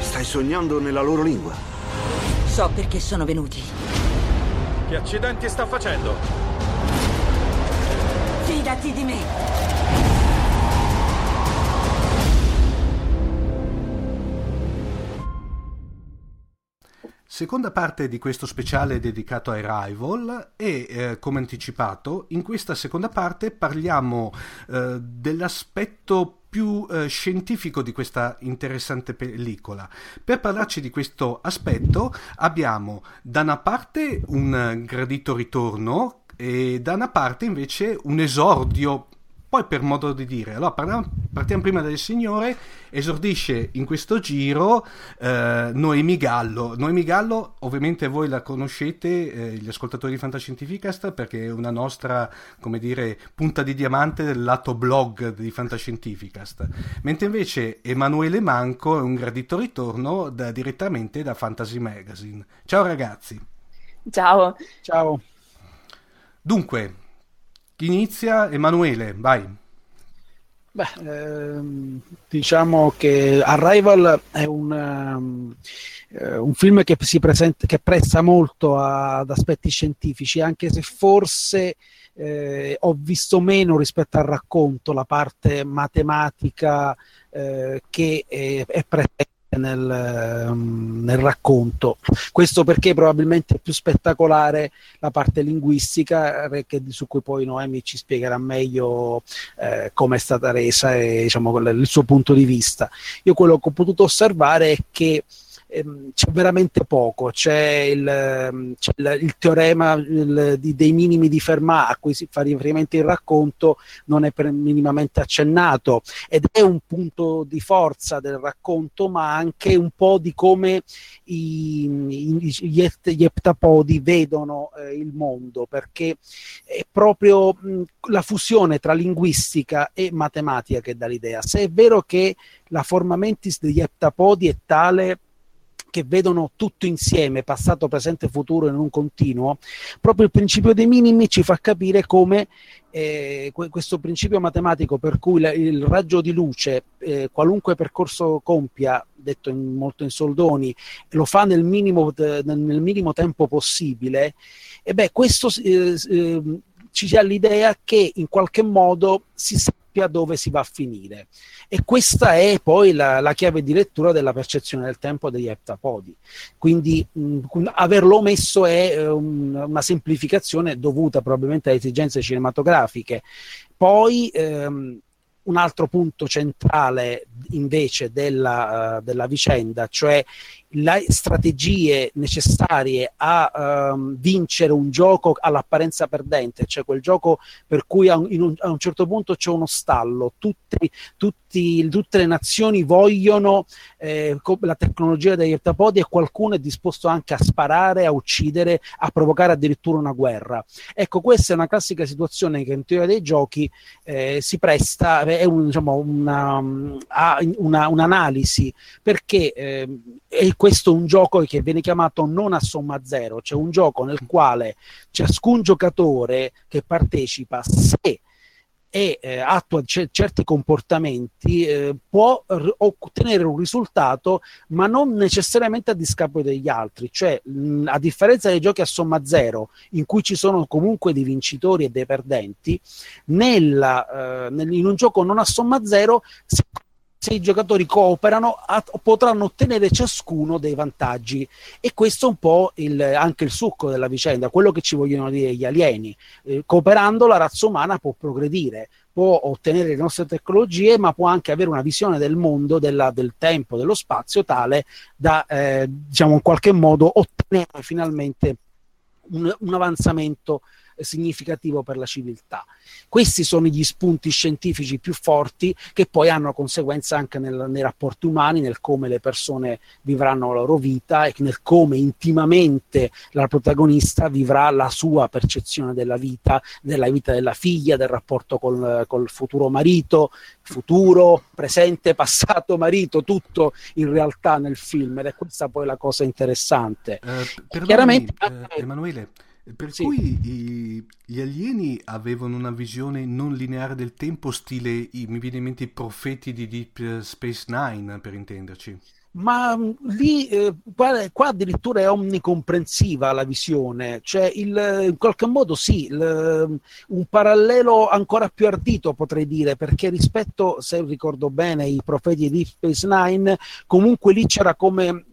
Stai sognando nella loro lingua? So perché sono venuti. Che accidenti sta facendo? Fidati di me. Seconda parte di questo speciale dedicato a Arrival e eh, come anticipato in questa seconda parte parliamo eh, dell'aspetto più eh, scientifico di questa interessante pellicola. Per parlarci di questo aspetto abbiamo da una parte un gradito ritorno e da una parte invece un esordio poi per modo di dire, allora parliamo, partiamo prima del signore, esordisce in questo giro eh, Noemi Gallo. Noemi Gallo ovviamente voi la conoscete, eh, gli ascoltatori di Fantascientificast, perché è una nostra, come dire, punta di diamante del lato blog di Fantascientificast. Mentre invece Emanuele Manco è un gradito ritorno da, direttamente da Fantasy Magazine. Ciao ragazzi. Ciao. Ciao. Dunque, inizia? Emanuele, vai. Beh, ehm, diciamo che Arrival è un, um, un film che si presenta, che presta molto a, ad aspetti scientifici, anche se forse eh, ho visto meno rispetto al racconto la parte matematica eh, che è, è presente nel, um, nel, racconto. Questo perché probabilmente è più spettacolare la parte linguistica, eh, che, su cui poi Noemi ci spiegherà meglio eh, come è stata resa e diciamo, il suo punto di vista. Io quello che ho potuto osservare è che ehm, c'è veramente poco, c'è il, ehm, c'è il, il teorema il, di, dei minimi di Fermat a cui si fa riferimento il racconto, non è per, minimamente accennato ed è un punto di forza del racconto, ma anche un po' di come i, i, gli, gli eptapodi vedono eh, il mondo, perché è proprio mh, la fusione tra linguistica e matematica che dà l'idea. Se è vero che la forma mentis degli eptapodi è tale che vedono tutto insieme, passato, presente futuro in un continuo, proprio il principio dei minimi ci fa capire come eh, questo principio matematico per cui la, il raggio di luce, eh, qualunque percorso compia, detto in, molto in soldoni, lo fa nel minimo, nel minimo tempo possibile, e beh, questo eh, eh ci dà l'idea che in qualche modo si sappia dove si va a finire. E questa è poi la, la chiave di lettura della percezione del tempo degli heptapodi. Quindi mh, averlo omesso è um, una semplificazione dovuta probabilmente a esigenze cinematografiche. Poi ehm, un altro punto centrale invece della, uh, della vicenda, cioè le strategie necessarie a um, vincere un gioco all'apparenza perdente, cioè quel gioco per cui a un, a un certo punto c'è uno stallo, tutti, tutti, tutte le nazioni vogliono eh, la tecnologia degli ottapodi e qualcuno è disposto anche a sparare, a uccidere, a provocare addirittura una guerra. Ecco, questa è una classica situazione che in teoria dei giochi eh, si presta, è un, diciamo, una, una, un'analisi, perché eh, è questo un gioco che viene chiamato non a somma zero, cioè un gioco nel quale ciascun giocatore che partecipa, se e eh, attua c- certi comportamenti eh, può r- ottenere un risultato ma non necessariamente a discapito degli altri. Cioè mh, a differenza dei giochi a somma zero in cui ci sono comunque dei vincitori e dei perdenti nella, eh, nel, in un gioco non a somma zero si se i giocatori cooperano a, potranno ottenere ciascuno dei vantaggi e questo è un po' il, anche il succo della vicenda, quello che ci vogliono dire gli alieni. Eh, cooperando la razza umana può progredire, può ottenere le nostre tecnologie, ma può anche avere una visione del mondo, della, del tempo, dello spazio tale da, eh, diciamo, in qualche modo ottenere finalmente un, un avanzamento significativo per la civiltà. Questi sono gli spunti scientifici più forti che poi hanno conseguenze anche nel, nei rapporti umani, nel come le persone vivranno la loro vita e nel come intimamente la protagonista vivrà la sua percezione della vita, della vita della figlia, del rapporto col, col futuro marito, futuro, presente, (laughs) passato, marito, tutto in realtà nel film ed è questa poi la cosa interessante. Uh, Chiaramente, uh, Emanuele, per sì. cui i, gli alieni avevano una visione non lineare del tempo, stile, i, mi viene in mente i profeti di Deep Space Nine, per intenderci. Ma mm, lì, eh, qua, qua, addirittura è omnicomprensiva la visione, cioè il, in qualche modo sì, il, un parallelo ancora più ardito potrei dire, perché rispetto, se ricordo bene, i profeti di Deep Space Nine, comunque lì c'era come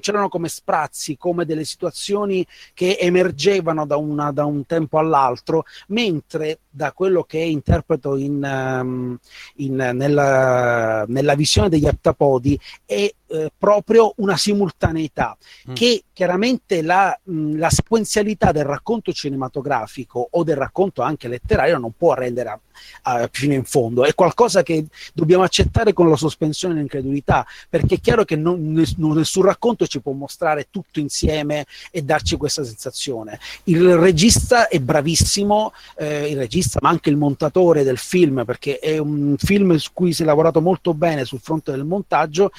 c'erano come sprazzi, come delle situazioni che emergevano da, una, da un tempo all'altro, mentre da quello che interpreto in, um, in, nella, nella, visione degli aptapodi è eh, proprio una simultaneità mm. che chiaramente la, mh, la, sequenzialità del racconto cinematografico o del racconto anche letterario non può rendere a, a, fino in fondo è qualcosa che dobbiamo accettare con la sospensione dell'incredulità perché è chiaro che non, nessun, nessun racconto ci può mostrare tutto insieme e darci questa sensazione. Il regista è bravissimo eh, il regista ma anche il montatore del film, perché è un film su cui si è lavorato molto bene sul fronte del montaggio,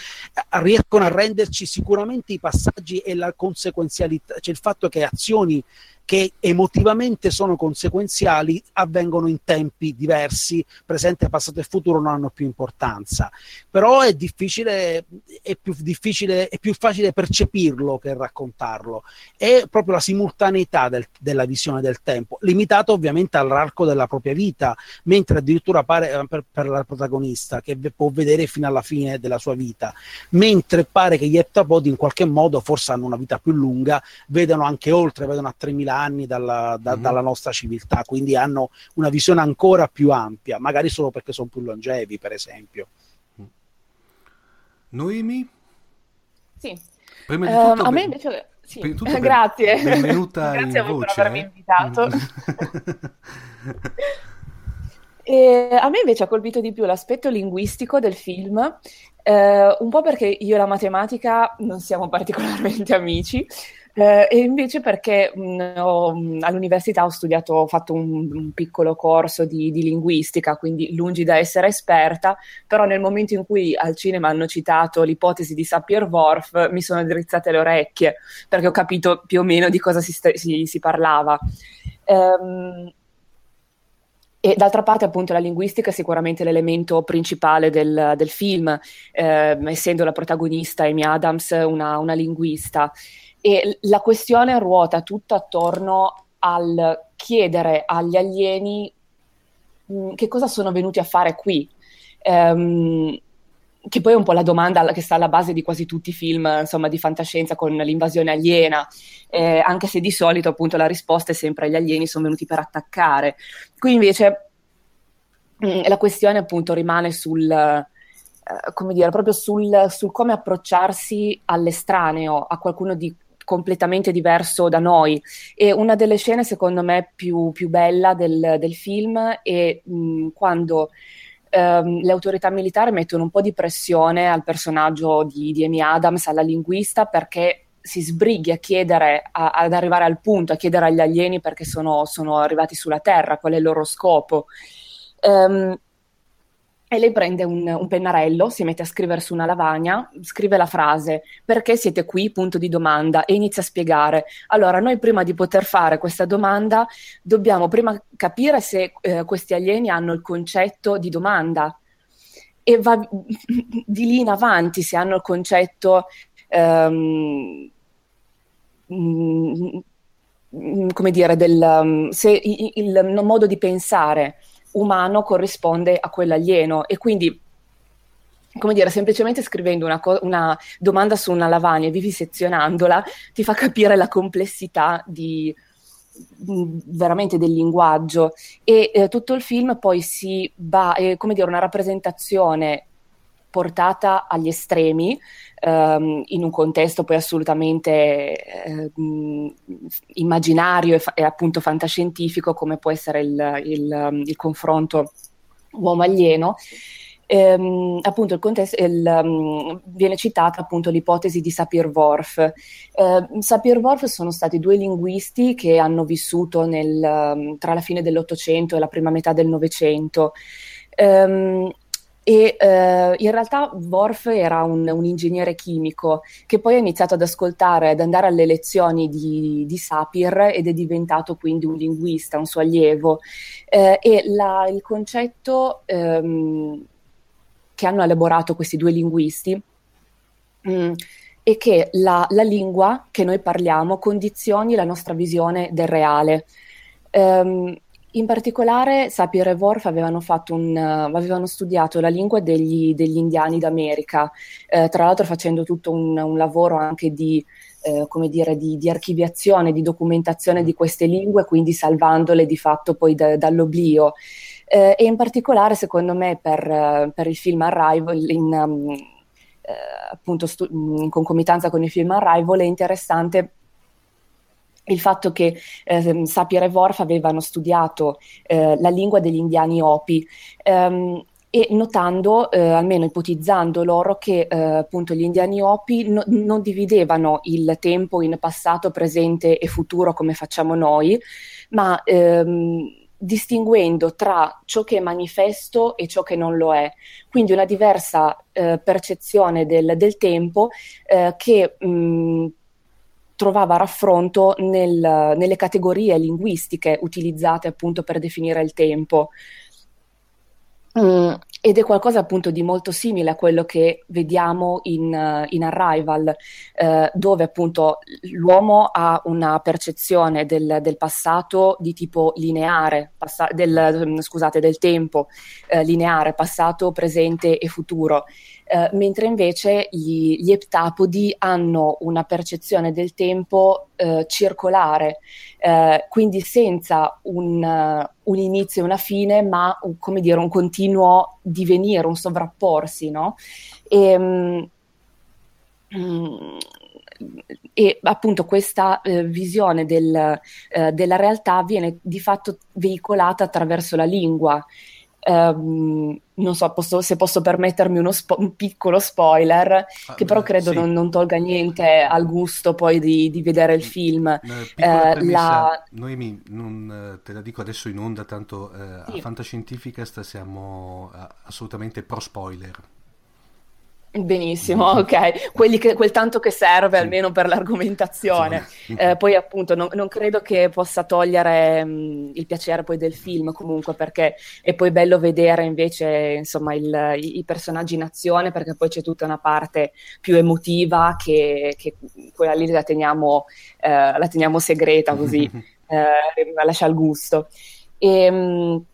riescono a renderci sicuramente i passaggi e la conseguenzialità, cioè il fatto che azioni che emotivamente sono conseguenziali avvengono in tempi diversi, presente, passato e futuro non hanno più importanza. Però è difficile, è più difficile, è più facile percepirlo che raccontarlo. È proprio la simultaneità del, della visione del tempo, limitata ovviamente all'arco della propria vita, mentre addirittura pare eh, per, per la protagonista che può vedere fino alla fine della sua vita, mentre pare che gli eptapodi in qualche modo forse hanno una vita più lunga, vedono anche oltre, vedono a 3000 anni dalla, da, mm-hmm. dalla nostra civiltà, quindi hanno una visione ancora più ampia, magari solo perché sono più longevi, per esempio. Noemi? Sì. Prima di tutto, um, a me invece... Sì. Tutto, (laughs) Grazie. Benvenuta (laughs) Grazie a voi voce, per avermi eh? invitato. (laughs) E a me invece ha colpito di più l'aspetto linguistico del film, eh, un po' perché io e la matematica non siamo particolarmente amici, eh, e invece perché mh, mm, ho, mm, all'università ho studiato, ho fatto un, un piccolo corso di, di, linguistica, quindi lungi da essere esperta, però nel momento in cui al cinema hanno citato l'ipotesi di Sapir-Whorf mi sono drizzate le orecchie perché ho capito più o meno di cosa si, si, si parlava. Um, e d'altra parte, appunto, la linguistica è sicuramente l'elemento principale del, del film, eh, essendo la protagonista Amy Adams una, una linguista. E la questione ruota tutta attorno al chiedere agli alieni mh, mm, che cosa sono venuti a fare qui. Um, che poi è un po' la domanda che sta alla base di quasi tutti i film insomma, di fantascienza con l'invasione aliena, eh, anche se di solito appunto la risposta è sempre gli alieni sono venuti per attaccare. Qui invece mm, la questione appunto rimane sul, eh, come dire, proprio sul, sul come approcciarsi all'estraneo, a qualcuno di completamente diverso da noi. E una delle scene, secondo me, più, più bella del, del film è mh, quando ehm, le autorità militari mettono un po' di pressione al personaggio di, di Amy Adams, alla linguista, perché si sbrighi a chiedere, a, ad arrivare al punto, a chiedere agli alieni perché sono, sono arrivati sulla Terra, qual è il loro scopo. Um, e lei prende un, un, pennarello, si mette a scrivere su una lavagna, scrive la frase perché siete qui, punto di domanda, e inizia a spiegare. Allora, noi prima di poter fare questa domanda dobbiamo prima capire se eh, questi alieni hanno il concetto di domanda. E va (laughs) di lì in avanti se hanno il concetto, ehm, mm, come dire, del, se il, il modo di pensare umano corrisponde a quello alieno e quindi come dire, semplicemente scrivendo una, co- una, domanda su una lavagna e vivisezionandola ti fa capire la complessità di, mm, veramente del linguaggio. E eh, tutto il film poi si va, è come dire, una rappresentazione portata agli estremi ehm, in un contesto poi assolutamente eh, immaginario e, fa- e, appunto fantascientifico come può essere il, il, il confronto uomo-alieno. Ehm, appunto contesto, il, um, viene citata appunto l'ipotesi di Sapir-Whorf. Eh, Sapir-Whorf sono stati due linguisti che hanno vissuto nel, um, tra la fine dell'Ottocento e la prima metà del Novecento. Um, e eh, in realtà Worf era un, un, ingegnere chimico che poi ha iniziato ad ascoltare, ad andare alle lezioni di, di Sapir ed è diventato quindi un linguista, un suo allievo. Eh, e la, il concetto ehm, che hanno elaborato questi due linguisti mh, mm, è che la, la, lingua che noi parliamo condizioni la nostra visione del reale. Um, in particolare Sapir e Worf avevano, un, avevano studiato la lingua degli, degli indiani d'America, eh, tra l'altro facendo tutto un, un lavoro anche di, eh, come dire, di, di, archiviazione, di documentazione di queste lingue, quindi salvandole di fatto poi da, dall'oblio. Eh, e in particolare, secondo me, per, per il film Arrival, in, um, appunto stu- in concomitanza con il film Arrival, è interessante il fatto che eh, Sapir e Worf avevano studiato eh, la lingua degli indiani Opi ehm, e notando, eh, almeno ipotizzando loro, che eh, appunto gli indiani Opi no, non dividevano il tempo in passato, presente e futuro come facciamo noi, ma ehm, distinguendo tra ciò che è manifesto e ciò che non lo è. Quindi una diversa eh, percezione del, del tempo eh, che mh, trovava raffronto nel, nelle categorie linguistiche utilizzate appunto per definire il tempo. Mm, ed è qualcosa appunto di molto simile a quello che vediamo in, in Arrival, eh, dove appunto l'uomo ha una percezione del, del passato di tipo lineare, passa- del, scusate, del tempo eh, lineare, passato, presente e futuro. Eh, mentre invece gli, gli, eptapodi hanno una percezione del tempo eh, circolare, eh, quindi senza un, un, inizio e una fine, ma un, come dire, un continuo divenire, un sovrapporsi, no? E, um, e appunto questa eh, visione del, eh, della realtà viene di fatto veicolata attraverso la lingua Um, non so posso, se posso permettermi spo- un piccolo spoiler, ah, che però credo sì. non, non, tolga niente al gusto poi di, di vedere il film. Eh, la... Noemi, non, te la dico adesso in onda, tanto eh, sì. a Fantascientificast siamo eh, assolutamente pro spoiler. Benissimo, ok, che, quel tanto che serve almeno per l'argomentazione. Eh, poi appunto non, non, credo che possa togliere mh, il piacere poi del film comunque perché è poi bello vedere invece insomma il, i, personaggi in azione perché poi c'è tutta una parte più emotiva che, che quella lì la teniamo, eh, la teniamo segreta così (laughs) eh, lascia il gusto. E, mh,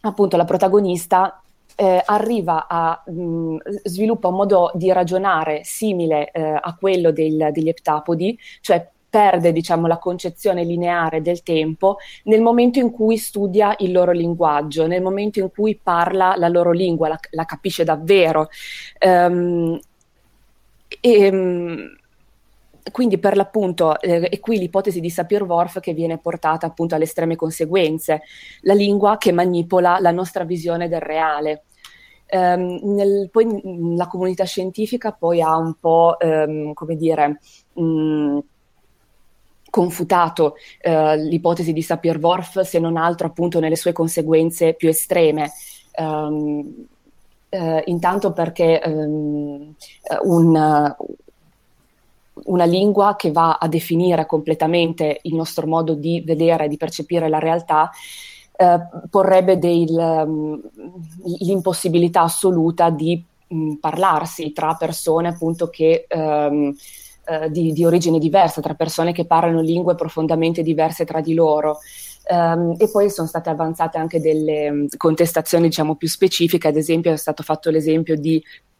appunto la protagonista eh, arriva a mh, mm, sviluppa un modo di ragionare simile eh, a quello del, degli eptapodi, cioè perde diciamo, la concezione lineare del tempo nel momento in cui studia il loro linguaggio, nel momento in cui parla la loro lingua, la, la capisce davvero. Um, e, um, quindi per l'appunto eh, è qui l'ipotesi di Sapir-Whorf che viene portata appunto alle estreme conseguenze, la lingua che manipola la nostra visione del reale. Um, nel, poi la comunità scientifica poi ha un po', um, come dire, mh, confutato uh, l'ipotesi di Sapir-Whorf se non altro appunto nelle sue conseguenze più estreme. Um, uh, intanto perché un, una lingua che va a definire completamente il nostro modo di vedere e di percepire la realtà, eh, porrebbe del, um, l'impossibilità assoluta di um, parlarsi tra persone appunto che um, di, di, origine diversa, tra persone che parlano lingue profondamente diverse tra di loro. Um, e poi sono state avanzate anche delle contestazioni diciamo più specifiche, ad esempio è stato fatto l'esempio di Mm,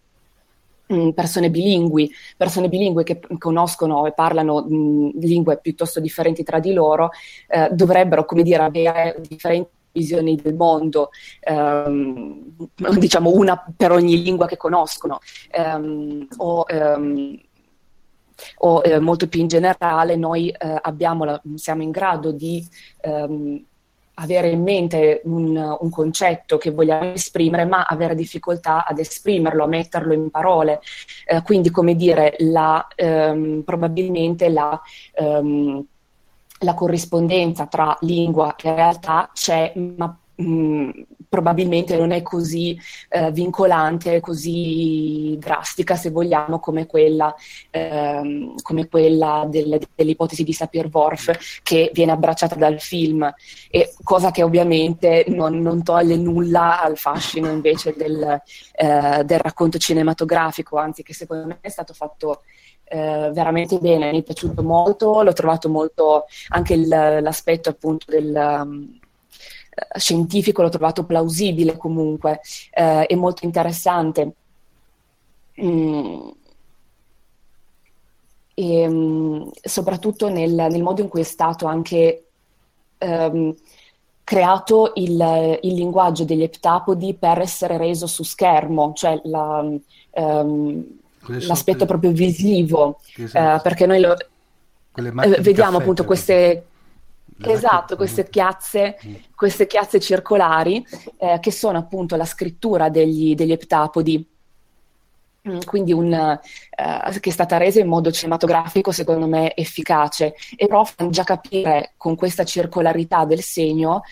persone bilingui, persone bilingui che conoscono e parlano mh, mm, lingue piuttosto differenti tra di loro, eh, dovrebbero, come dire, avere differenti visioni del mondo, ehm, (laughs) diciamo una per ogni lingua che conoscono, ehm, o, ehm, o eh, molto più in generale noi eh, la, siamo in grado di ehm, avere in mente un, un, concetto che vogliamo esprimere, ma avere difficoltà ad esprimerlo, a metterlo in parole. Eh, quindi, come dire, la, ehm, probabilmente la, ehm, la corrispondenza tra lingua e realtà c'è, ma mh, mm, probabilmente non è così eh, vincolante, così drastica, se vogliamo, come quella, ehm, come quella del, dell'ipotesi di Sapir-Whorf che viene abbracciata dal film, e cosa che ovviamente non, non toglie nulla al fascino invece del, eh, del, racconto cinematografico, anzi che secondo me è stato fatto eh, veramente bene, mi è piaciuto molto, l'ho trovato molto anche il, l'aspetto appunto del... Um, scientifico l'ho trovato plausibile comunque eh, e molto interessante. Mm. E, um, soprattutto nel, nel, modo in cui è stato anche um, creato il, il, linguaggio degli eptapodi per essere reso su schermo, cioè la, um, l'aspetto proprio visivo, uh, perché noi lo, eh, vediamo appunto queste Esatto, queste chiazze, mm. queste chiazze circolari eh, che sono appunto la scrittura degli, degli eptapodi mm, quindi un, eh, che è stata resa in modo cinematografico secondo me efficace e però fanno già capire con questa circolarità del segno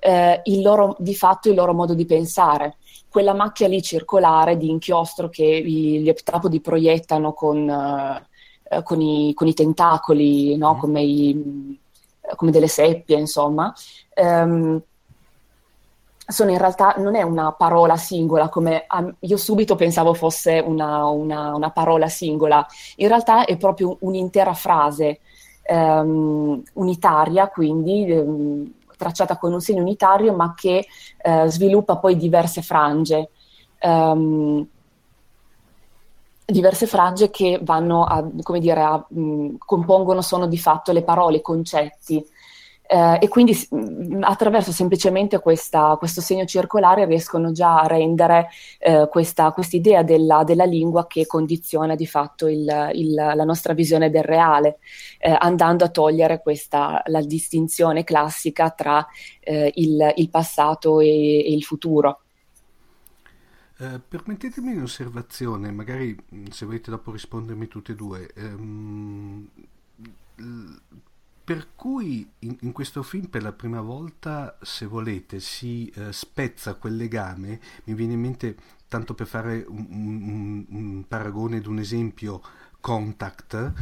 eh, il loro, di fatto il loro modo di pensare quella macchia lì circolare di inchiostro che i, gli eptapodi proiettano con, eh, con, i, con i, tentacoli no? mm. come i come delle seppie, insomma, ehm, sono in realtà non è una parola singola, come io subito pensavo fosse una, una, una parola singola, in realtà è proprio un'intera frase ehm, unitaria, quindi ehm, tracciata con un segno unitario, ma che eh, sviluppa poi diverse frange. Diverse frange che vanno a, come dire, a, mh, compongono, sono di fatto le parole, i concetti. Eh, e quindi attraverso semplicemente questa, questo segno circolare riescono già a rendere eh, questa idea della, della, lingua che condiziona di fatto il, il, la nostra visione del reale, eh, andando a togliere questa, la distinzione classica tra eh, il, il, passato e, e il futuro. Eh, permettetemi un'osservazione, magari mm, se volete dopo rispondermi tutte e due. Ehm, per cui in, in, questo film per la prima volta, se volete, si eh, spezza quel legame, mi viene in mente, tanto per fare un, un, un paragone ed un esempio, Contact,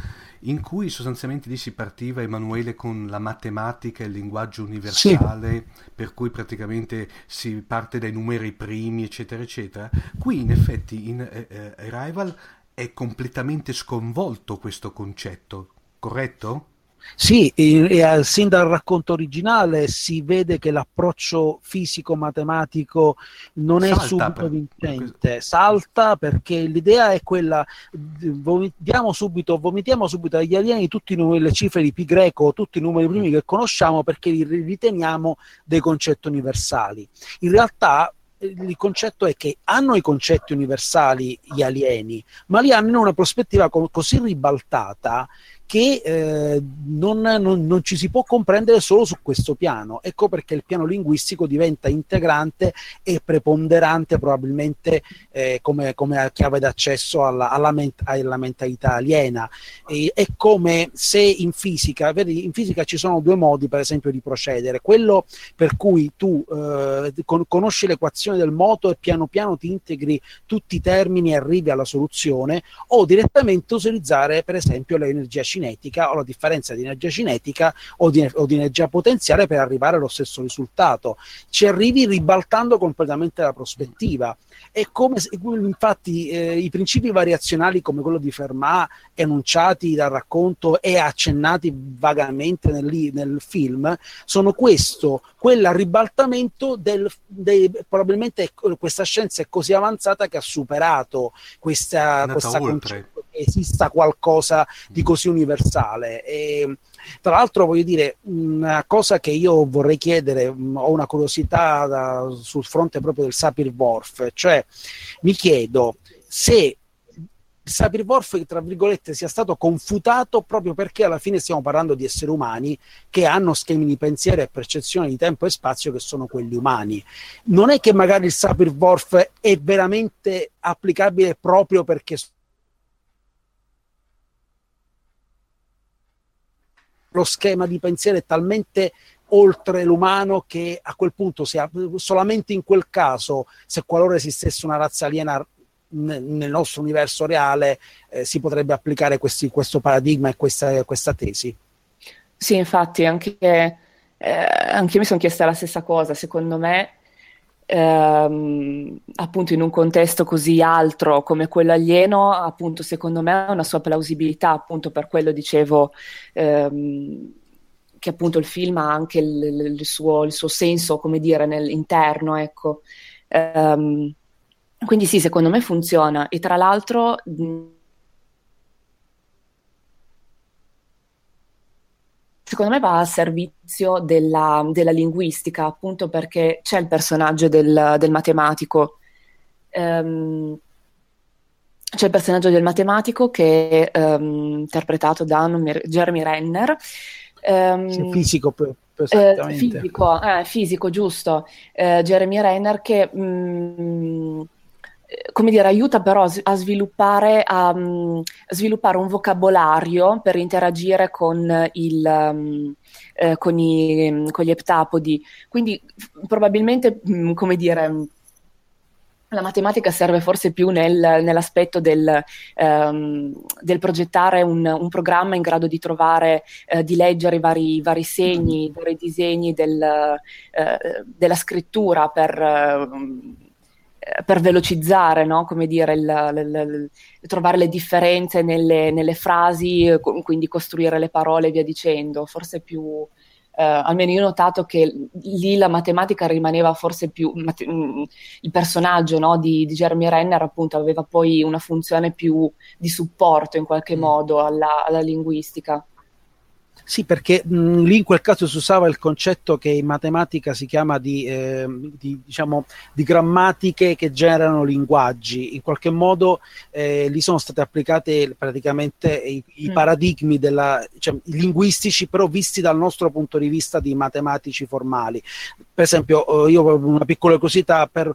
in cui sostanzialmente lì si partiva Emanuele con la matematica e il linguaggio universale, sì. per cui praticamente si parte dai numeri primi, eccetera, eccetera. Qui in effetti in eh, eh Arrival è completamente sconvolto questo concetto, corretto? Sì, e, e, sin dal racconto originale si vede che l'approccio fisico-matematico non salta è subito per... vincente, salta perché l'idea è quella, vomitiamo subito, vomitiamo subito agli alieni tutte le cifre di pi greco, tutti i numeri primi che conosciamo perché li riteniamo dei concetti universali. In realtà il concetto è che hanno i concetti universali gli alieni, ma li hanno in una prospettiva co- così ribaltata che eh, non, non, non, ci si può comprendere solo su questo piano. Ecco perché il piano linguistico diventa integrante e preponderante probabilmente eh, come, come, chiave d'accesso alla, alla, ment- alla mentalità aliena. E, è come se in fisica, vedi, in fisica ci sono due modi per esempio di procedere, quello per cui tu eh, con- conosci l'equazione del moto e piano piano ti integri tutti i termini e arrivi alla soluzione, o direttamente utilizzare per esempio l'energia cinetica cinetica o la differenza di energia cinetica o di, o di energia potenziale per arrivare allo stesso risultato. Ci arrivi ribaltando completamente la prospettiva. È come se, infatti eh, i principi variazionali come quello di Fermat enunciati dal racconto e accennati vagamente nel, nel film sono questo, quel ribaltamento del, dei, probabilmente questa scienza è così avanzata che ha superato questa, questa concetto esista qualcosa di così universale. E, tra l'altro, voglio dire, una cosa che io vorrei chiedere, ho una curiosità da, sul fronte proprio del Sapir-Whorf, cioè mi chiedo se Sapir-Whorf, tra virgolette, sia stato confutato proprio perché alla fine stiamo parlando di esseri umani che hanno schemi di pensiero e percezione di tempo e spazio che sono quelli umani. Non è che magari il Sapir-Whorf è veramente applicabile proprio perché lo schema di pensiero è talmente oltre l'umano che a quel punto ha, solamente in quel caso, se qualora esistesse una razza aliena nel nostro universo reale, eh, si potrebbe applicare questi, questo paradigma e questa, questa, tesi. Sì, infatti, anche, eh, anche io mi sono chiesta la stessa cosa. Secondo me, ehm, appunto, in un contesto così altro come quello alieno, appunto, secondo me ha una sua plausibilità, appunto, per quello dicevo. Ehm, che appunto il film ha anche il, il, suo, il suo, senso, come dire, nell'interno, ecco. Um, quindi sì, secondo me funziona. E tra l'altro... secondo me va a servizio della, della, linguistica, appunto perché c'è il personaggio del, del matematico. Um, c'è il personaggio del matematico che è um, interpretato da Jeremy Renner, Um, fisico, eh, fisico, eh, fisico, giusto. Eh, Jeremy Renner che mm, come dire, aiuta però a sviluppare, a, um, sviluppare, un vocabolario per interagire con, il, um, eh, con, i, con gli eptapodi. Quindi probabilmente, mm, come dire, la matematica serve forse più nel, nell'aspetto del, um, del progettare un, un, programma in grado di trovare, uh, di leggere i vari, vari segni, i vari disegni del, uh, della scrittura per, uh, per velocizzare, no? come dire, il, il, il, trovare le differenze nelle, nelle frasi, quindi costruire le parole e via dicendo. Forse più eh, almeno io ho notato che lì la matematica rimaneva forse più mate- mm, il personaggio no, di, di, Jeremy Renner appunto aveva poi una funzione più di supporto in qualche mm. modo alla, alla linguistica. Sì, perché mh, lì in quel caso si usava il concetto che in matematica si chiama di, eh, di, diciamo, di grammatiche che generano linguaggi. In qualche modo eh, lì sono state applicate praticamente i, i mm. paradigmi della, cioè, linguistici, però visti dal nostro punto di vista di matematici formali. Per esempio, eh, io ho una piccola curiosità, per,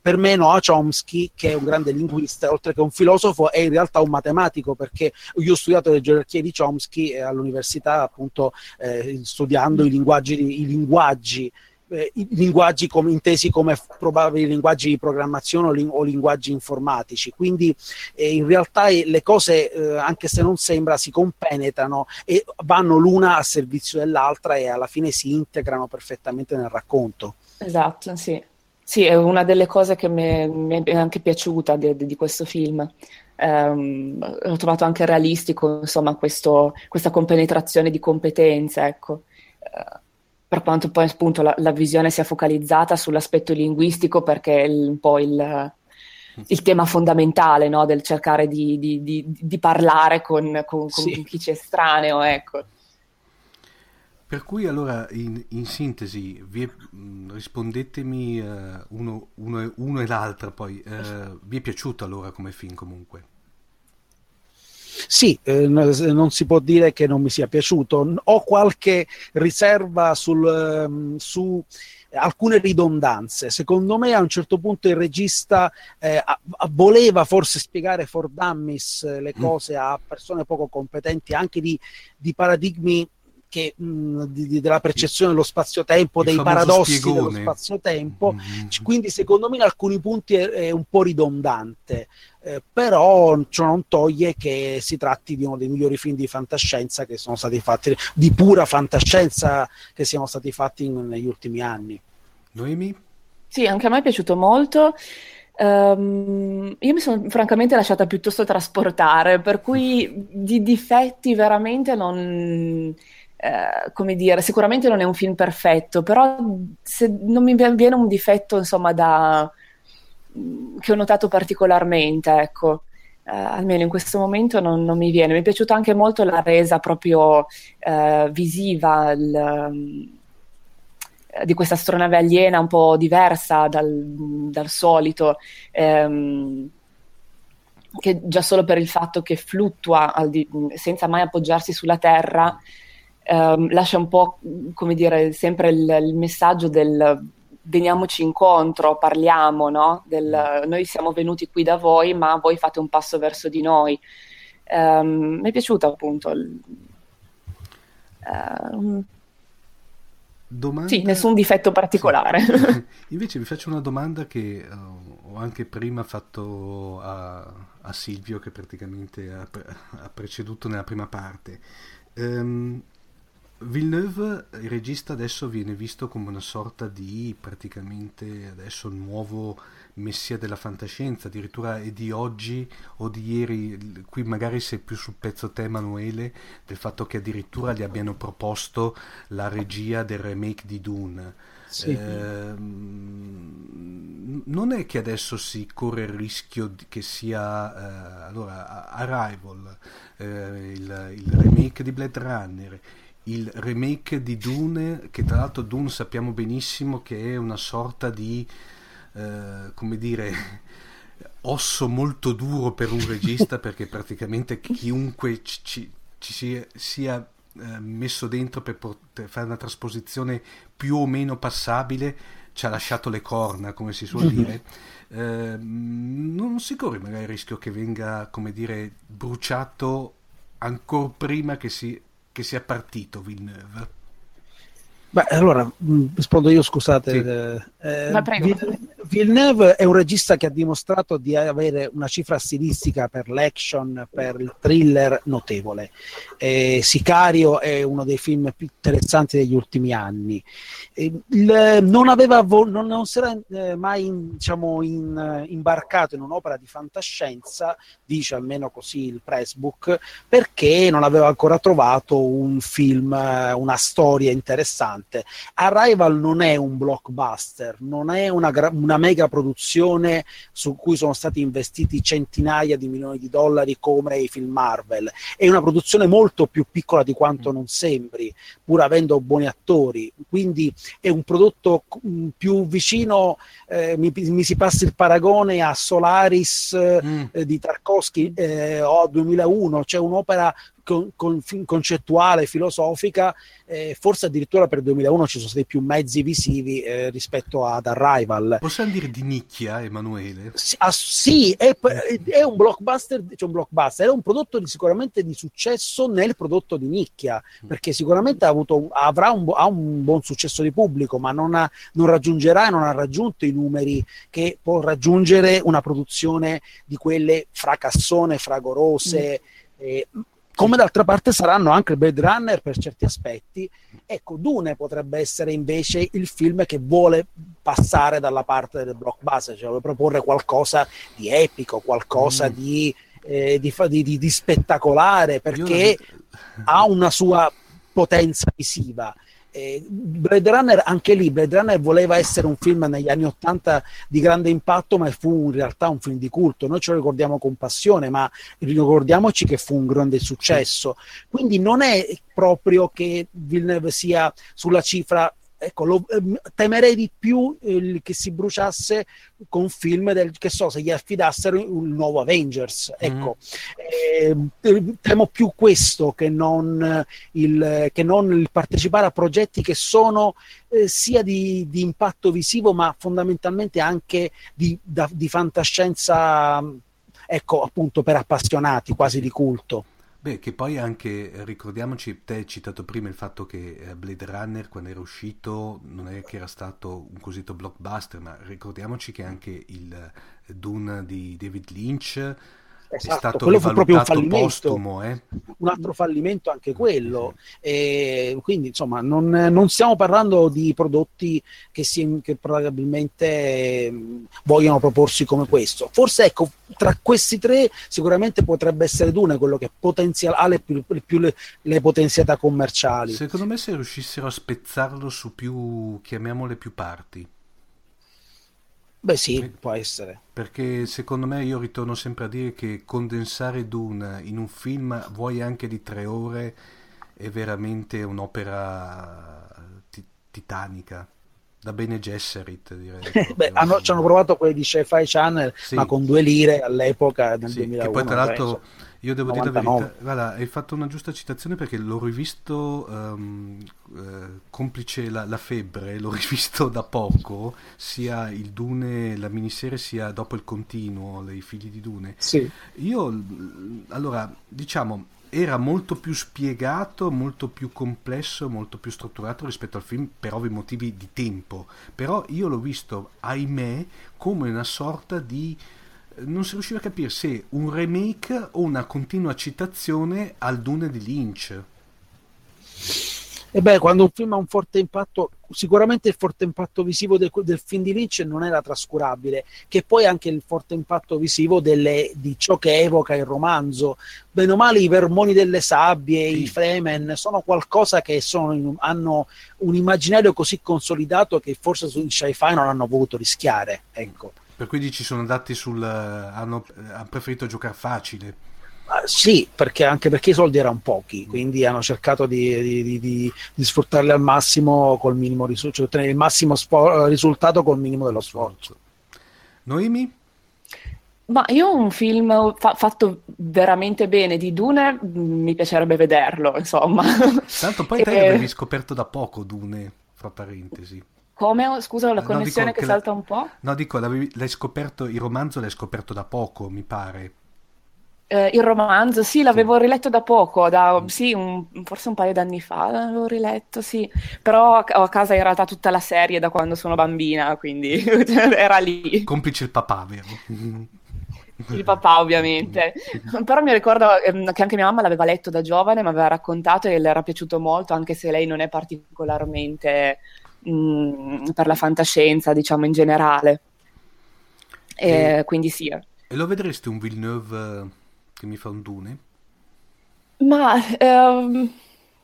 per me Noah Chomsky, che è un grande linguista, oltre che un filosofo, è in realtà un matematico, perché io ho studiato le gerarchie di Chomsky all'università appunto eh, studiando i linguaggi, i linguaggi eh, i linguaggi come, intesi come probabili linguaggi di programmazione o, ling- o linguaggi informatici. Quindi eh, in realtà eh, le cose, eh, anche se non sembra, si compenetrano e vanno l'una a servizio dell'altra e alla fine si integrano perfettamente nel racconto. Esatto, sì. Sì, è una delle cose che mi è anche piaciuta di, di questo film. Ehm, ho trovato anche realistico, insomma, questo, questa compenetrazione di competenze, ecco. Eh, per quanto poi appunto la, la, visione sia focalizzata sull'aspetto linguistico, perché è un po' il, il tema fondamentale no? del cercare di, di, di, di parlare con, con, con sì. chi c'è estraneo, ecco. Per cui allora, in, in sintesi, è, rispondetemi uh, uno, uno, uno, e l'altro poi, uh, vi è piaciuto allora come film comunque? Sì, eh, non si può dire che non mi sia piaciuto. Ho qualche riserva sul, um, su alcune ridondanze. Secondo me a un certo punto il regista eh, voleva forse spiegare for dummies eh, le mm. cose a persone poco competenti anche di, di paradigmi che, mh, di, della percezione dello spazio-tempo, dei paradossi spiegone. dello spazio-tempo, mm-hmm. quindi secondo me in alcuni punti è, è un po' ridondante, eh, però ciò non toglie che si tratti di uno dei migliori film di fantascienza che sono stati fatti, di pura fantascienza che siano stati fatti in, negli ultimi anni. Noemi? Sì, anche a me è piaciuto molto. Um, io mi sono francamente lasciata piuttosto trasportare, per cui di difetti veramente non eh, come dire, sicuramente non è un film perfetto, però se non mi viene un difetto, insomma, da, mm, che ho notato particolarmente, ecco. Uh, almeno in questo momento non, non, mi viene. Mi è piaciuta anche molto la resa proprio uh, visiva il, um, di questa astronave aliena un po' diversa dal, dal solito, um, che già solo per il fatto che fluttua di, senza mai appoggiarsi sulla Terra ehm, lascia un po', come dire, sempre il, il messaggio del veniamoci incontro, parliamo, no? Del, noi siamo venuti qui da voi, ma voi fate un passo verso di noi. Um, mi è piaciuto appunto. Il, uh, domanda... Sì, nessun difetto particolare. Sì. (laughs) (laughs) Invece vi faccio una domanda che uh, ho anche prima fatto a, a Silvio, che praticamente ha, ha, preceduto nella prima parte. Um, Villeneuve, il regista, adesso viene visto come una sorta di praticamente adesso nuovo messia della fantascienza, addirittura è di oggi o di ieri, qui magari sei più sul pezzo te Emanuele, del fatto che addirittura gli abbiano proposto la regia del remake di Dune. Sì. Eh, non è che adesso si corre il rischio che sia eh, allora Arrival, eh, il, il remake di Blade Runner, il remake di Dune, che tra l'altro Dune sappiamo benissimo che è una sorta di, eh, come dire, (laughs) osso molto duro per un regista (laughs) perché praticamente chiunque ci, ci, ci sia, sia eh, messo dentro per poter fare una trasposizione più o meno passabile ci ha lasciato le corna, come si suol dire. Eh, non si corre magari il rischio che venga, come dire, bruciato ancora prima che si che sia partito Villeneuve? Beh, allora rispondo io, scusate. Sì. Eh, Ma prego. Villeneuve è un regista che ha dimostrato di avere una cifra stilistica per l'action, per il thriller notevole. Eh, Sicario è uno dei film più interessanti degli ultimi anni. Eh, il, non, aveva, non, non si era eh, mai in, diciamo, in, imbarcato in un'opera di fantascienza, dice almeno così il pressbook, perché non aveva ancora trovato un film, eh, una storia interessante. Arrival non è un blockbuster, non è una, una mega produzione su cui sono stati investiti centinaia di milioni di dollari come i film Marvel. È una produzione molto più piccola di quanto non sembri, pur avendo buoni attori. Quindi è un prodotto mm, più vicino, eh, mi, mi, si passi il paragone a Solaris mm. eh, di Tarkovsky eh, o a 2001, cioè un'opera con, con, concettuale, filosofica, eh, forse addirittura per 2001 ci sono stati più mezzi visivi eh, rispetto ad Arrival. Possiamo dire di nicchia, Emanuele? Sì, ah, sì è, è, un blockbuster, cioè un blockbuster, è un prodotto di, sicuramente di successo nel prodotto di nicchia, mm. perché sicuramente ha, avuto, avrà un, ha un buon successo di pubblico, ma non, ha, non raggiungerà e non ha raggiunto i numeri che può raggiungere una produzione di quelle fracassone, fragorose. Mm. Eh, come d'altra parte saranno anche Blade Runner per certi aspetti. Ecco, Dune potrebbe essere invece il film che vuole passare dalla parte del blockbuster, cioè vuole proporre qualcosa di epico, qualcosa mm. di eh, di, di, di, spettacolare perché ha una sua potenza visiva. Eh, Blade Runner, anche lì, Blade Runner voleva essere un film negli anni Ottanta di grande impatto, ma fu in realtà un film di culto. Noi ce lo ricordiamo con passione, ma ricordiamoci che fu un grande successo. Quindi non è proprio che Villeneuve sia sulla cifra ecco, lo, ehm, temerei di più eh, che si bruciasse con film del, che so, se gli affidassero un nuovo Avengers, ecco, mm. eh, temo più questo che non, il, che non il partecipare a progetti che sono eh, sia di, di, impatto visivo ma fondamentalmente anche di, da, di fantascienza, ecco, appunto per appassionati, quasi di culto. Beh, che poi anche, ricordiamoci, te hai citato prima il fatto che eh, Blade Runner quando era uscito non è che era stato un cosiddetto blockbuster, ma ricordiamoci che anche il eh, Dune di David Lynch Esatto, è stato quello fu proprio un fallimento, postumo, eh? un altro fallimento anche quello. E quindi, insomma, non, non, stiamo parlando di prodotti che, si, che probabilmente vogliono proporsi come questo. Forse, ecco, tra questi tre, sicuramente potrebbe essere Dune quello che ha le, più, più le, le potenzialità commerciali. Secondo me, se riuscissero a spezzarlo su più, chiamiamole più parti Beh sì, può essere. Perché secondo me io ritorno sempre a dire che condensare Dune in un film, vuoi anche di tre ore, è veramente un'opera t- titanica. Da bene Gesserit direi. (laughs) Beh, hanno, ci hanno provato quelli di Sci-Fi Channel, sì. ma con due lire all'epoca nel sì, 2001. Che poi tra l'altro... Cioè, io devo 99. dire la verità, guarda, hai fatto una giusta citazione perché l'ho rivisto, um, eh, complice la, la, febbre, l'ho (laughs) rivisto da poco, sia il Dune, la miniserie, sia dopo il continuo, i figli di Dune. Sì. Io, allora, diciamo, era molto più spiegato, molto più complesso, molto più strutturato rispetto al film per ovvi motivi di tempo. Però io l'ho visto, ahimè, come una sorta di non si riusciva a capire se un remake o una continua citazione al Dune di Lynch. E beh, quando un film ha un forte impatto, sicuramente il forte impatto visivo del, del film di Lynch non era trascurabile, che poi anche il forte impatto visivo delle, di ciò che evoca il romanzo. Bene o male, i vermoni delle sabbie, sì. i Fremen, sono qualcosa che sono hanno un immaginario così consolidato che forse su sci-fi non hanno voluto rischiare. Ecco. Per cui ci sono andati sul... hanno, hanno preferito giocare facile. Uh, sì, perché anche perché i soldi erano pochi, quindi hanno cercato di, di, di, di sfruttarli al massimo col minimo risultato, cioè ottenere il massimo spo- risultato col minimo dello sforzo. Noemi? Ma io un film fa- fatto veramente bene di Dune mm, mi piacerebbe vederlo, insomma. Tanto poi te (laughs) e... l'avevi scoperto da poco Dune, fra parentesi. Come? Scusa, la connessione no, che, che salta un po'? No, dico, l'hai scoperto, il romanzo l'hai scoperto da poco, mi pare. Eh, il romanzo, sì, l'avevo sì. riletto da poco, da, mm. sì, un, forse un paio d'anni fa l'avevo riletto, sì. Però ho a casa in realtà tutta la serie da quando sono bambina, quindi (laughs) era lì. Complice il papà, vero? il papà ovviamente (laughs) però mi ricordo ehm, che anche mia mamma l'aveva letto da giovane mi aveva raccontato e le era piaciuto molto anche se lei non è particolarmente mh, per la fantascienza, diciamo in generale. E, e, quindi sì. E lo vedresti un Villeneuve eh, che mi fa un Dune? Ma ehm,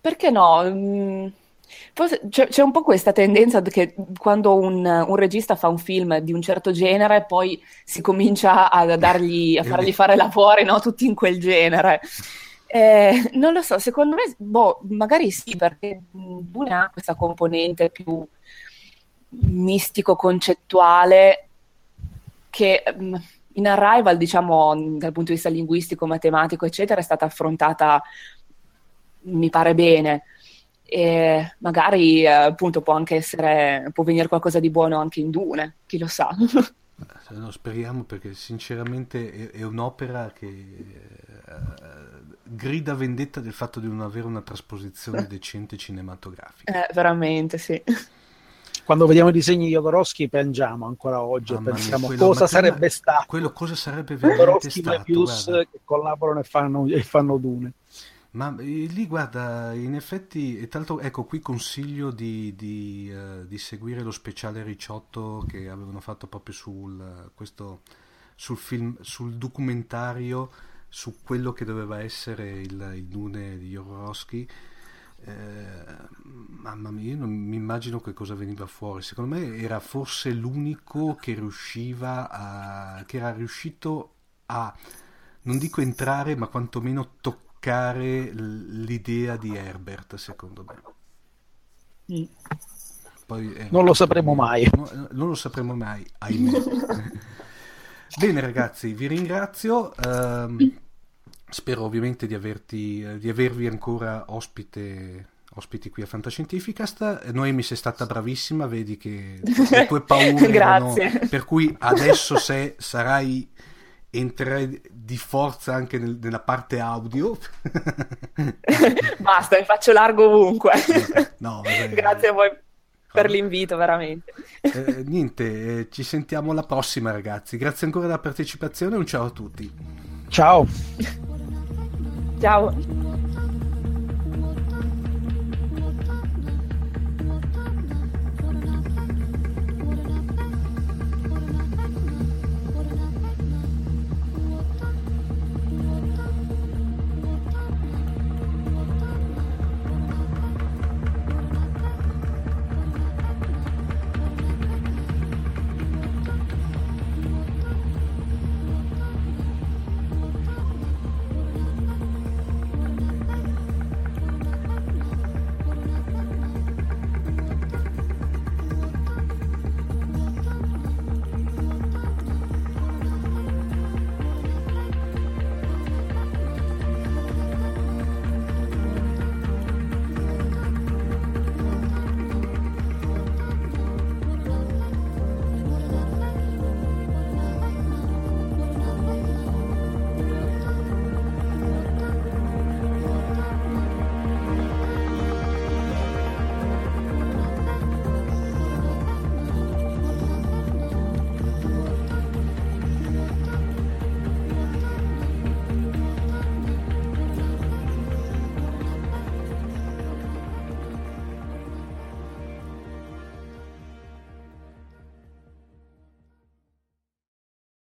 perché no? Forse c'è, c'è, un po' questa tendenza che quando un, un, regista fa un film di un certo genere, poi si comincia a, dargli, a (laughs) fargli fare lavori no? tutti in quel genere. Eh, non lo so, secondo me, boh, magari sì, perché Dune ha questa componente più mistico-concettuale che mm, in Arrival, diciamo, dal punto di vista linguistico, matematico, eccetera, è stata affrontata, mi pare bene. E magari appunto può anche essere, può venire qualcosa di buono anche in Dune, chi lo sa. (laughs) No, speriamo perché sinceramente è, è un'opera che uh, grida vendetta del fatto di non avere una trasposizione decente cinematografica. Eh, veramente, sì. Quando vediamo i disegni di Jodorowsky piangiamo ancora oggi Mamma pensiamo mia, cosa sarebbe stato. Quello cosa sarebbe veramente stato. Pius che collaborano e fanno, e fanno Dune. Ma eh, lì guarda, in effetti, e tanto ecco qui consiglio di, di, uh, di, seguire lo speciale Ricciotto che avevano fatto proprio sul, questo, sul, film, sul documentario su quello che doveva essere il, il Dune di Jodorowsky eh, mamma mia, io non mi immagino che cosa veniva fuori. Secondo me era forse l'unico che riusciva a. che era riuscito a non dico entrare, ma quantomeno toccare l'idea di Herbert, secondo me. Mm. Poi, eh, non lo sapremo mai. No, non lo sapremo mai, ahimè. (laughs) Bene ragazzi, vi ringrazio. Uh, spero ovviamente di, averti, di avervi ancora ospite ospiti qui a Fantascientificast. Noemi sei stata bravissima, vedi che le tue (laughs) paure erano, per cui adesso se sarai entrerai di forza anche nel, nella parte audio. (laughs) Basta, mi faccio largo ovunque. No, (laughs) Grazie a voi per l'invito, veramente. Eh, niente, eh, ci sentiamo alla prossima, ragazzi. Grazie ancora della partecipazione e un ciao a tutti. Ciao. Ciao.